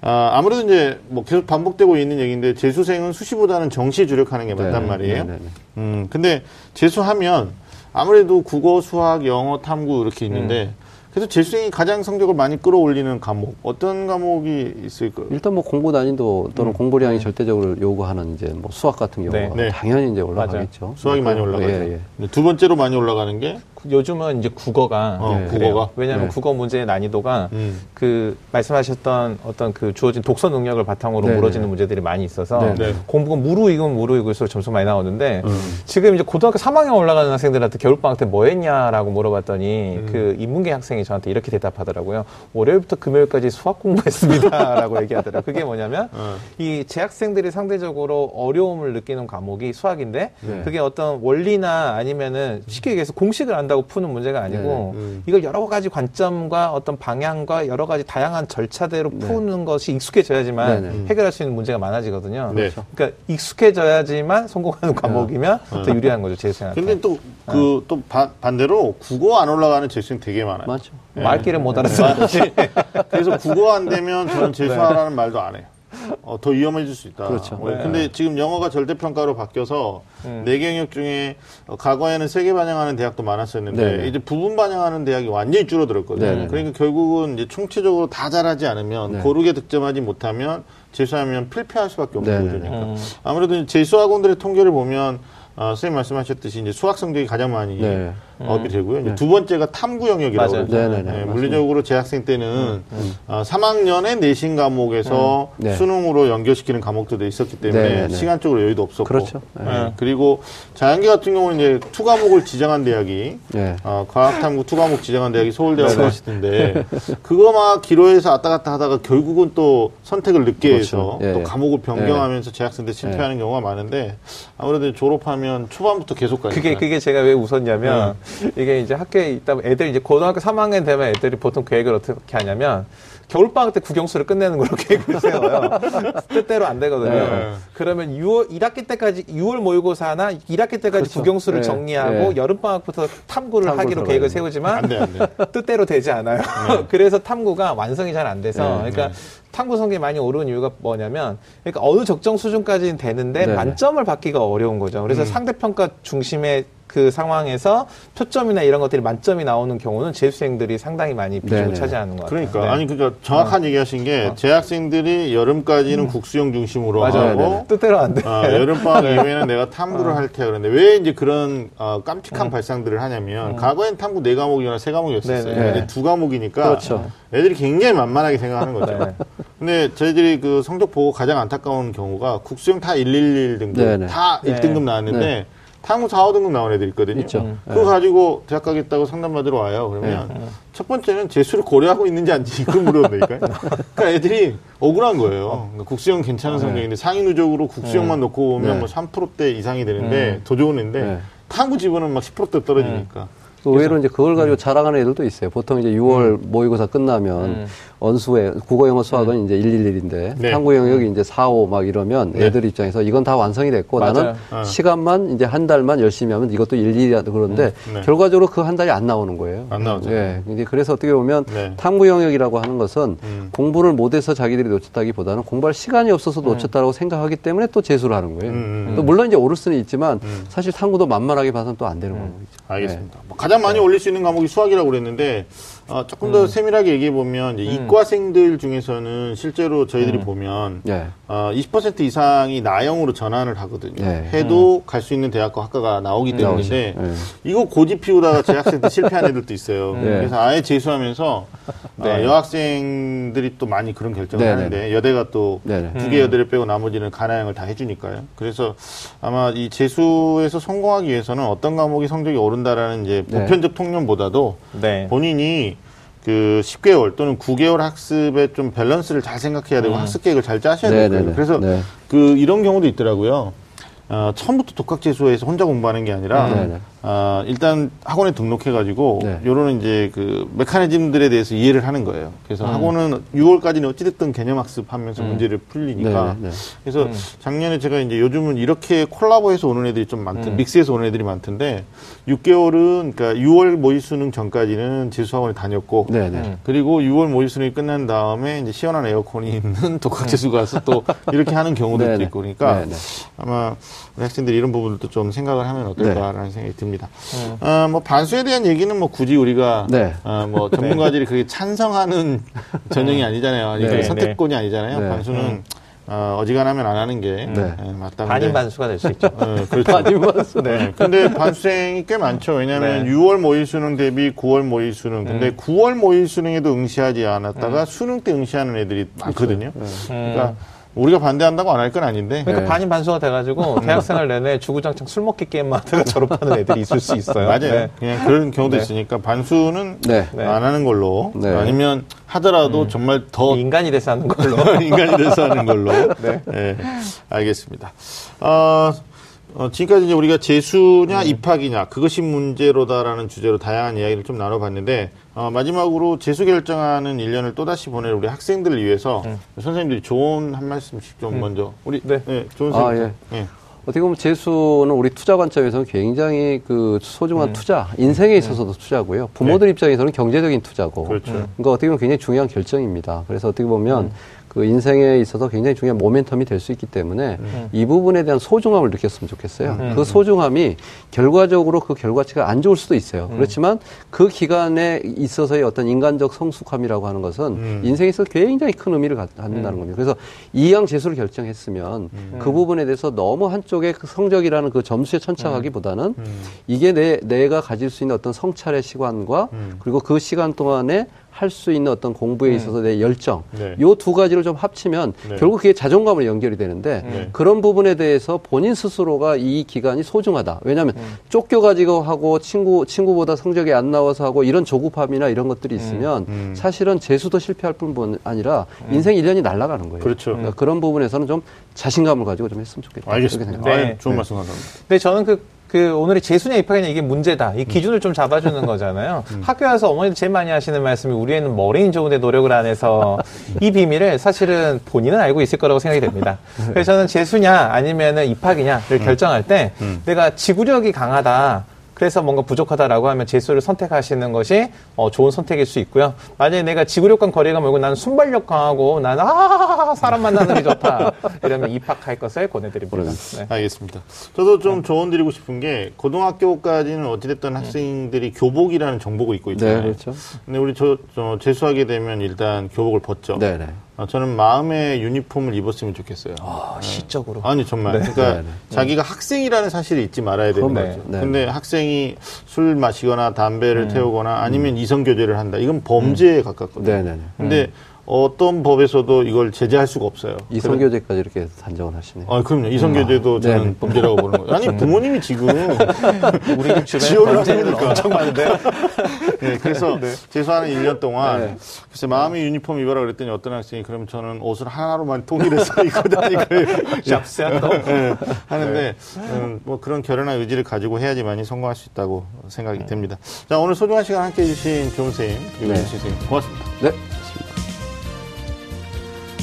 Speaker 1: 아, 아무래도 이제 뭐 계속 반복되고 있는 얘기인데 재수생은 수시보다는 정시에 주력하는 게 맞단
Speaker 3: 네.
Speaker 1: 말이에요.
Speaker 3: 네네네.
Speaker 1: 음, 근데 재수하면 아무래도 국어, 수학, 영어, 탐구 이렇게 있는데 그래서 재수생이 가장 성적을 많이 끌어올리는 과목 어떤 과목이 있을까요?
Speaker 3: 일단 뭐 공부 난이도 또는 공부량이 절대적으로 요구하는 이제 뭐 수학 같은 경우가
Speaker 2: 네.
Speaker 1: 네.
Speaker 3: 당연히 이제 올라가겠죠.
Speaker 1: 수학이 많이
Speaker 3: 예,
Speaker 1: 올라가죠.
Speaker 3: 예.
Speaker 1: 근데 두 번째로 많이 올라가는 게
Speaker 2: 요즘은 이제 국어가
Speaker 1: 어. 국어가?
Speaker 2: 왜냐하면
Speaker 3: 네.
Speaker 2: 국어 문제의 난이도가
Speaker 1: 음.
Speaker 2: 그 말씀하셨던 어떤 그 주어진 독서 능력을 바탕으로
Speaker 3: 네,
Speaker 2: 물어지는
Speaker 3: 네.
Speaker 2: 문제들이 많이 있어서
Speaker 3: 네,
Speaker 1: 네.
Speaker 2: 공부가 무르익으면 무르익을수록 점수 많이 나오는데
Speaker 1: 음.
Speaker 2: 지금 이제 고등학교 3학년 올라가는 학생들한테 겨울방학 때 뭐 했냐라고 물어봤더니
Speaker 1: 음.
Speaker 2: 그 인문계 학생이 저한테 이렇게 대답하더라고요. 월요일부터 금요일까지 수학 공부했습니다라고 얘기하더라고요. 그게 뭐냐면
Speaker 1: 어.
Speaker 2: 이 재학생들이 상대적으로 어려움을 느끼는 과목이 수학인데
Speaker 3: 네.
Speaker 2: 그게 어떤 원리나 아니면은 쉽게 얘기해서 공식을 안 다고 푸는 문제가 아니고
Speaker 1: 네. 음.
Speaker 2: 이걸 여러 가지 관점과 어떤 방향과 여러 가지 다양한 절차대로 푸는 것이 익숙해져야지만
Speaker 3: 네, 네.
Speaker 2: 해결할 수 있는 문제가 많아지거든요.
Speaker 1: 네.
Speaker 2: 그러니까 익숙해져야지만 성공하는 과목이면 더 유리한 거죠 재수생한테.
Speaker 1: 근데 또 그또 반대로 국어 안 올라가는 재수생 되게 많아요.
Speaker 3: 맞죠.
Speaker 1: 네.
Speaker 2: 말귀를 못 알아듣는 거지.
Speaker 1: 그래서 국어 안 되면 저는 재수하라는 말도 안 해요. 어, 더 위험해질 수 있다.
Speaker 3: 그렇죠.
Speaker 1: 어, 근데 지금 영어가 절대평가로 바뀌어서
Speaker 2: 음.
Speaker 1: 네개 영역 중에 어, 과거에는 세 개 반영하는 대학도 많았었는데
Speaker 3: 네네.
Speaker 1: 이제 부분 반영하는 대학이 완전히 줄어들었거든요.
Speaker 3: 네네.
Speaker 1: 그러니까 결국은 이제 총체적으로 다 잘하지 않으면
Speaker 3: 네.
Speaker 1: 고르게 득점하지 못하면 재수하면 필패할 수밖에 없는
Speaker 3: 네네.
Speaker 1: 구조니까.
Speaker 2: 음.
Speaker 1: 아무래도 재수학원들의 통계를 보면 어, 선생님 말씀하셨듯이 이제 수학 성적이 가장 많이
Speaker 3: 네.
Speaker 1: up이 되고요.
Speaker 3: 네.
Speaker 1: 두 번째가 탐구 영역이라고
Speaker 2: 맞아요.
Speaker 1: 그러죠.
Speaker 3: 네네네.
Speaker 1: 네. 물리적으로 재학생 때는 어, 3학년에 내신 과목에서
Speaker 3: 네.
Speaker 1: 수능으로 연결시키는 과목들도 있었기 때문에
Speaker 3: 네네.
Speaker 1: 시간적으로 여유도 없었고.
Speaker 3: 그렇죠. 네.
Speaker 1: 네, 그리고 자연계 같은 경우는 이제 two 과목을 지정한 대학이
Speaker 3: 네.
Speaker 1: 어, 과학탐구 two 과목 지정한 대학이 서울대하고 하시던데 그거 막 기로에서 왔다 갔다 하다가 결국은 또 선택을 늦게
Speaker 3: 그렇죠.
Speaker 1: 해서
Speaker 3: 예,
Speaker 1: 또
Speaker 3: 예.
Speaker 1: 과목을 변경하면서 재학생들 실패하는 경우가 많은데 아무래도 졸업하면 초반부터 계속 가니까
Speaker 2: 그게 그게 제가 왜 웃었냐면 이게 이제 학교에 있다 애들 이제 고등학교 3학년 되면 애들이 보통 계획을 어떻게 하냐면 겨울방학 때 국영수를 끝내는 걸로 계획을 세워요. 뜻대로 안 되거든요.
Speaker 1: 네.
Speaker 2: 그러면 6월, 1학기 때까지, 6월 모의고사나 1학기 때까지
Speaker 3: 그렇죠.
Speaker 2: 국영수를
Speaker 3: 네.
Speaker 2: 정리하고
Speaker 3: 네.
Speaker 2: 여름방학부터 탐구를 하기로 계획을
Speaker 3: 돼요.
Speaker 2: 세우지만
Speaker 1: 안 돼, 안 돼.
Speaker 2: 뜻대로 되지 않아요. 그래서 탐구가 완성이 잘 안 돼서
Speaker 3: 네,
Speaker 2: 그러니까 탐구 성적이 많이 오르는 이유가 뭐냐면 그러니까 어느 적정 수준까지는 되는데
Speaker 3: 네.
Speaker 2: 만점을 받기가 어려운 거죠. 그래서 상대평가 중심의 그 상황에서 표점이나 이런 것들이 만점이 나오는 경우는 재수생들이 상당히 많이 비중을
Speaker 3: 네, 네.
Speaker 2: 차지하는 것 같아요.
Speaker 1: 그러니까
Speaker 2: 네.
Speaker 1: 아니 그러니까 정확한 얘기하신 게 재학생들이 여름까지는 국수형 중심으로
Speaker 2: 맞아요.
Speaker 1: 하고
Speaker 3: 네, 네.
Speaker 2: 뜻대로 안 돼.
Speaker 1: 아, 여름방학 이후에는 내가 탐구를 할 테야 그런데 왜 이제 그런 어, 깜찍한 발상들을 하냐면 과거엔 탐구 네 과목이나 세 과목이었었어요.
Speaker 2: 네, 네.
Speaker 1: 근데 두 과목이니까
Speaker 3: 그렇죠.
Speaker 1: 애들이 굉장히 만만하게 생각하는 거죠.
Speaker 2: 네.
Speaker 1: 근데 저희들이 그 성적 보고 가장 안타까운 경우가 국수형 다 111 등급
Speaker 3: 네, 네.
Speaker 1: 다
Speaker 2: 네.
Speaker 1: 1등급 나왔는데 탐구 4, 5등급 나온 애들 있거든요.
Speaker 3: 있죠.
Speaker 2: 음.
Speaker 1: 그거 가지고 대학 가겠다고 상담받으러 와요. 그러면 첫 번째는 재수를 고려하고 있는지 아닌지 이걸 물어본다니까요. 그러니까 애들이 억울한 거예요. 그러니까 국수형 괜찮은 성적인데 상위 누적으로 국수형만 놓고 오면
Speaker 3: 네.
Speaker 1: 뭐 3%대 이상이 되는데 더 좋은 애인데
Speaker 3: 네.
Speaker 1: 탐구 집어는 막 10%대 떨어지니까.
Speaker 3: 또 의외로 이제 그걸 가지고 자랑하는 애들도 있어요. 보통 이제 6월 모의고사 끝나면
Speaker 2: 음.
Speaker 3: 언수회 국어 영어 수학은 이제 111인데
Speaker 1: 네.
Speaker 3: 탐구 영역이 이제 4, 5 막 이러면
Speaker 1: 네.
Speaker 3: 애들 입장에서 이건 다 완성이 됐고
Speaker 2: 맞아요.
Speaker 3: 나는
Speaker 1: 어.
Speaker 3: 시간만 이제 한 달만 열심히 하면 이것도 11이야 그러는데
Speaker 1: 네.
Speaker 3: 결과적으로 그 한 달이 안 나오는 거예요.
Speaker 1: 안 나오죠.
Speaker 3: 예. 이제 그래서 어떻게 보면
Speaker 1: 네.
Speaker 3: 탐구 영역이라고 하는 것은
Speaker 1: 음.
Speaker 3: 공부를 못해서 자기들이 놓쳤다기보다는 공부할 시간이 없어서 놓쳤다고 생각하기 때문에 또 재수를 하는 거예요.
Speaker 1: 음, 음.
Speaker 3: 또 물론 이제 오를 수는 있지만
Speaker 1: 음.
Speaker 3: 사실 탐구도 만만하게 봐서는 또 안 되는 거죠.
Speaker 1: 알겠습니다. 뭐 가장 많이 올릴 수 있는 과목이 수학이라고 그랬는데 어, 조금 더 세밀하게 얘기해 보면 이제 이과생들 중에서는 실제로 저희들이 보면
Speaker 3: 예.
Speaker 1: 어, 20% 이상이 나영으로 전환을 하거든요.
Speaker 3: 네.
Speaker 1: 해도 갈 수 있는 대학과 학과가 나오기 때문인데
Speaker 3: 나오죠. 네.
Speaker 1: 이거 고집 피우다가 재학생 때 실패한 애들도 있어요.
Speaker 3: 네.
Speaker 1: 그래서 아예 재수하면서
Speaker 2: 네.
Speaker 1: 어, 여학생들이 또 많이 그런 결정을
Speaker 3: 네,
Speaker 1: 하는데 여대가 또두
Speaker 3: 네, 네.
Speaker 1: 개 여대를 빼고 나머지는 가나형을 다 해주니까요. 그래서 아마 이 재수에서 성공하기 위해서는 어떤 과목이 성적이 오른다라는 이제
Speaker 3: 네.
Speaker 1: 보편적 통념보다도
Speaker 2: 네.
Speaker 1: 본인이 그 10개월 또는 9개월 학습에 좀 밸런스를 잘 생각해야 되고 학습 계획을 잘 짜셔야
Speaker 3: 네,
Speaker 1: 될 거예요. 그래서
Speaker 3: 네.
Speaker 1: 그 이런 경우도 있더라고요. 어, 처음부터 독학 재수해서 혼자 공부하는 게 아니라
Speaker 3: 네, 네.
Speaker 1: 어, 일단 학원에 등록해가지고
Speaker 3: 네.
Speaker 1: 요런 이제 그 메커니즘들에 대해서 이해를 하는 거예요. 그래서
Speaker 3: 음.
Speaker 1: 학원은 6월까지는 어찌됐든 개념 학습하면서 문제를 풀리니까.
Speaker 3: 네, 네, 네.
Speaker 1: 그래서 작년에 제가 이제 요즘은 이렇게 콜라보해서 오는 애들이 좀 많던,
Speaker 3: 음.
Speaker 1: 믹스해서 오는 애들이 많던데 6개월은 그러니까 6월 모의 수능 전까지는 재수학원에 다녔고
Speaker 3: 네, 네.
Speaker 2: 음.
Speaker 1: 그리고 6월 모의 수능이 끝난 다음에 이제 시원한 에어컨이 있는 독학 재수 가서 또 이렇게 하는 경우들도. 있고 그러니까
Speaker 3: 네, 네.
Speaker 1: 아마 우리 학생들이 이런 부분들도 좀 생각을 하면 어떨까라는 생각이 듭니다.
Speaker 2: 음.
Speaker 1: 어, 뭐 반수에 대한 얘기는 뭐 굳이 우리가
Speaker 3: 네.
Speaker 1: 어, 뭐 전문가들이 그게 찬성하는 전형이 아니잖아요. 아니,
Speaker 3: 네,
Speaker 1: 그
Speaker 2: 네.
Speaker 1: 선택권이 아니잖아요.
Speaker 3: 네.
Speaker 1: 반수는 어, 어지간하면 안 하는 게
Speaker 3: 네.
Speaker 1: 예, 맞다.
Speaker 2: 반인 반수가 될 수 있죠.
Speaker 1: 어, 그렇죠.
Speaker 3: 많이 봤어.
Speaker 1: 네. 근데 반수생이 꽤 많죠. 왜냐하면
Speaker 2: 네.
Speaker 1: 6월 모의 수능 대비 9월 모의 수능. 근데
Speaker 2: 음.
Speaker 1: 9월 모의 수능에도 응시하지 않았다가 수능 때 응시하는 애들이 많거든요. 그러니까 우리가 반대한다고 안 할 건 아닌데.
Speaker 2: 그러니까
Speaker 3: 네.
Speaker 2: 반인 반수가 돼가지고 대학생활 내내 주구장창 술 먹기 게임만 하다가 졸업하는 애들이 있을 수 있어요.
Speaker 1: 맞아요.
Speaker 2: 네.
Speaker 1: 그냥 그런 경우도
Speaker 2: 네.
Speaker 1: 있으니까 반수는
Speaker 3: 네.
Speaker 2: 네.
Speaker 1: 안 하는 걸로
Speaker 3: 네.
Speaker 1: 아니면 하더라도 정말 더
Speaker 2: 인간이 돼서 하는 걸로.
Speaker 1: 인간이 돼서 하는 걸로.
Speaker 2: 네.
Speaker 1: 네. 알겠습니다. 어, 어, 지금까지 이제 우리가 재수냐
Speaker 2: 음.
Speaker 1: 입학이냐 그것이 문제로다라는 주제로 다양한 이야기를 좀 나눠봤는데 어, 마지막으로 재수 결정하는 1년을 또다시 보낼 우리 학생들을 위해서 선생님들이 좋은 한 말씀씩 좀 먼저 우리
Speaker 2: 네.
Speaker 1: 좋은
Speaker 3: 아,
Speaker 1: 선생님.
Speaker 3: 예.
Speaker 1: 예.
Speaker 3: 어떻게 보면 재수는 우리 투자 관점에서는 굉장히 그 소중한 투자, 인생에 있어서도 투자고요. 부모들 입장에서는 경제적인 투자고.
Speaker 1: 그렇죠.
Speaker 3: 그러니까 어떻게 보면 굉장히 중요한 결정입니다. 그래서 어떻게 보면 그 인생에 있어서 굉장히 중요한 모멘텀이 될 수 있기 때문에 이 부분에 대한 소중함을 느꼈으면 좋겠어요. 그 소중함이 결과적으로 그 결과치가 안 좋을 수도 있어요. 그렇지만 그 기간에 있어서의 어떤 인간적 성숙함이라고 하는 것은
Speaker 1: 음.
Speaker 3: 인생에 있어서 굉장히 큰 의미를 갖- 갖는다는 겁니다. 그래서 이양 재수를 결정했으면 그 부분에 대해서 너무 한쪽의 그 성적이라는 그 점수에 천착하기보다는
Speaker 1: 음.
Speaker 3: 이게 내, 내가 가질 수 있는 어떤 성찰의 시간과
Speaker 1: 음.
Speaker 3: 그리고 그 시간 동안에 할 수 있는 어떤 공부에 있어서 내 열정
Speaker 1: 네.
Speaker 3: 요두 가지를 좀 합치면
Speaker 1: 네.
Speaker 3: 결국 그게 자존감으로 연결이 되는데
Speaker 1: 네.
Speaker 3: 그런 부분에 대해서 본인 스스로가 이 기간이 소중하다. 왜냐하면
Speaker 1: 음.
Speaker 3: 쫓겨가지고 하고 친구 친구보다 성적이 안 나와서 하고 이런 조급함이나 이런 것들이 있으면
Speaker 1: 음.
Speaker 3: 사실은 재수도 실패할 뿐 아니라 인생 일년이 날아가는 거예요.
Speaker 1: 그렇죠.
Speaker 3: 그러니까 그런 부분에서는 좀 자신감을 가지고 좀 했으면 좋겠다.
Speaker 1: 알겠습니다.
Speaker 2: 네.
Speaker 1: 아, 좋은 말씀 감사합니다.
Speaker 2: 근데 저는 그 그 오늘의 재수냐 입학이냐 이게 문제다. 이 기준을 좀 잡아주는 거잖아요. 학교 와서 어머니들 제일 많이 하시는 말씀이 우리 애는 머리인 좋은데 노력을 안 해서 이 비밀을 사실은 본인은 알고 있을 거라고 생각이 됩니다. 그래서 저는 재수냐 아니면은 입학이냐를 결정할 때 내가 지구력이 강하다. 그래서 뭔가 부족하다라고 하면 재수를 선택하시는 것이 어, 좋은 선택일 수 있고요. 만약에 내가 지구력과 거리가 멀고 나는 순발력 강하고 나는 아 사람 만나는 게 좋다 이러면 입학할 것을 권해드립니다. 네.
Speaker 1: 알겠습니다. 저도 좀 조언 드리고 싶은 게 고등학교까지는 어찌됐든 학생들이 교복이라는 정복을 입고 있잖아요.
Speaker 3: 네, 그렇죠.
Speaker 1: 근데 우리 저, 저 재수하게 되면 일단 교복을 벗죠.
Speaker 3: 네, 네.
Speaker 1: 아, 저는 마음의 유니폼을 입었으면 좋겠어요.
Speaker 2: 아, 시적으로.
Speaker 1: 아니 정말 그러니까
Speaker 3: 네, 네.
Speaker 1: 자기가 학생이라는 사실을 잊지 말아야 되는. 거죠.
Speaker 3: 네.
Speaker 1: 근데 학생이 술 마시거나 담배를
Speaker 2: 음.
Speaker 1: 태우거나 아니면 이성 교제를 한다. 이건 범죄에 가깝거든요.
Speaker 3: 네, 네, 네.
Speaker 1: 근데 어떤 법에서도 이걸 제재할 수가 없어요.
Speaker 3: 이성교제까지 이렇게 산정을 하시네요.
Speaker 1: 아, 그럼요. 이성 교제도
Speaker 3: 네,
Speaker 1: 저는
Speaker 3: 네.
Speaker 1: 범죄라고 보는 거예요. 아니 부모님이 지금
Speaker 2: 우리 집 주변에
Speaker 1: 지원을
Speaker 2: 범죄는
Speaker 1: 하니까.
Speaker 2: 엄청 많은데.
Speaker 1: 네, 그래서 재수하는 1년 동안
Speaker 3: 네.
Speaker 1: 글쎄 마음의 유니폼 입어라 그랬더니 어떤 학생이 그러면 저는 옷을 하나로만 통일해서 입고 다니고요.
Speaker 2: 샵스야 또.
Speaker 1: 네, 하는데 음, 뭐 그런 결연한 의지를 가지고 해야지만이 성공할 수 있다고 생각이 됩니다. 자 오늘 소중한 시간 함께 해주신 조은 선생님 그리고
Speaker 3: 네.
Speaker 1: 윤씨 선생님 고맙습니다.
Speaker 3: 네.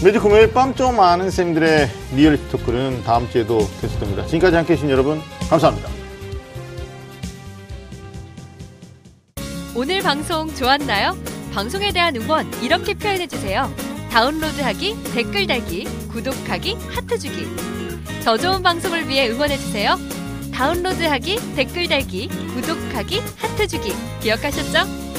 Speaker 1: 매주 금요일 밤 좀 아는 쌤들의 리얼리티 토크는 다음 주에도 계속됩니다. 지금까지 함께 해 주신 여러분 감사합니다.
Speaker 4: 오늘 방송 좋았나요? 방송에 대한 응원 이렇게 표현해 주세요. 다운로드하기, 댓글 달기, 구독하기, 하트 주기. 더 좋은 방송을 위해 응원해 주세요. 다운로드하기, 댓글 달기, 구독하기, 하트 주기. 기억하셨죠?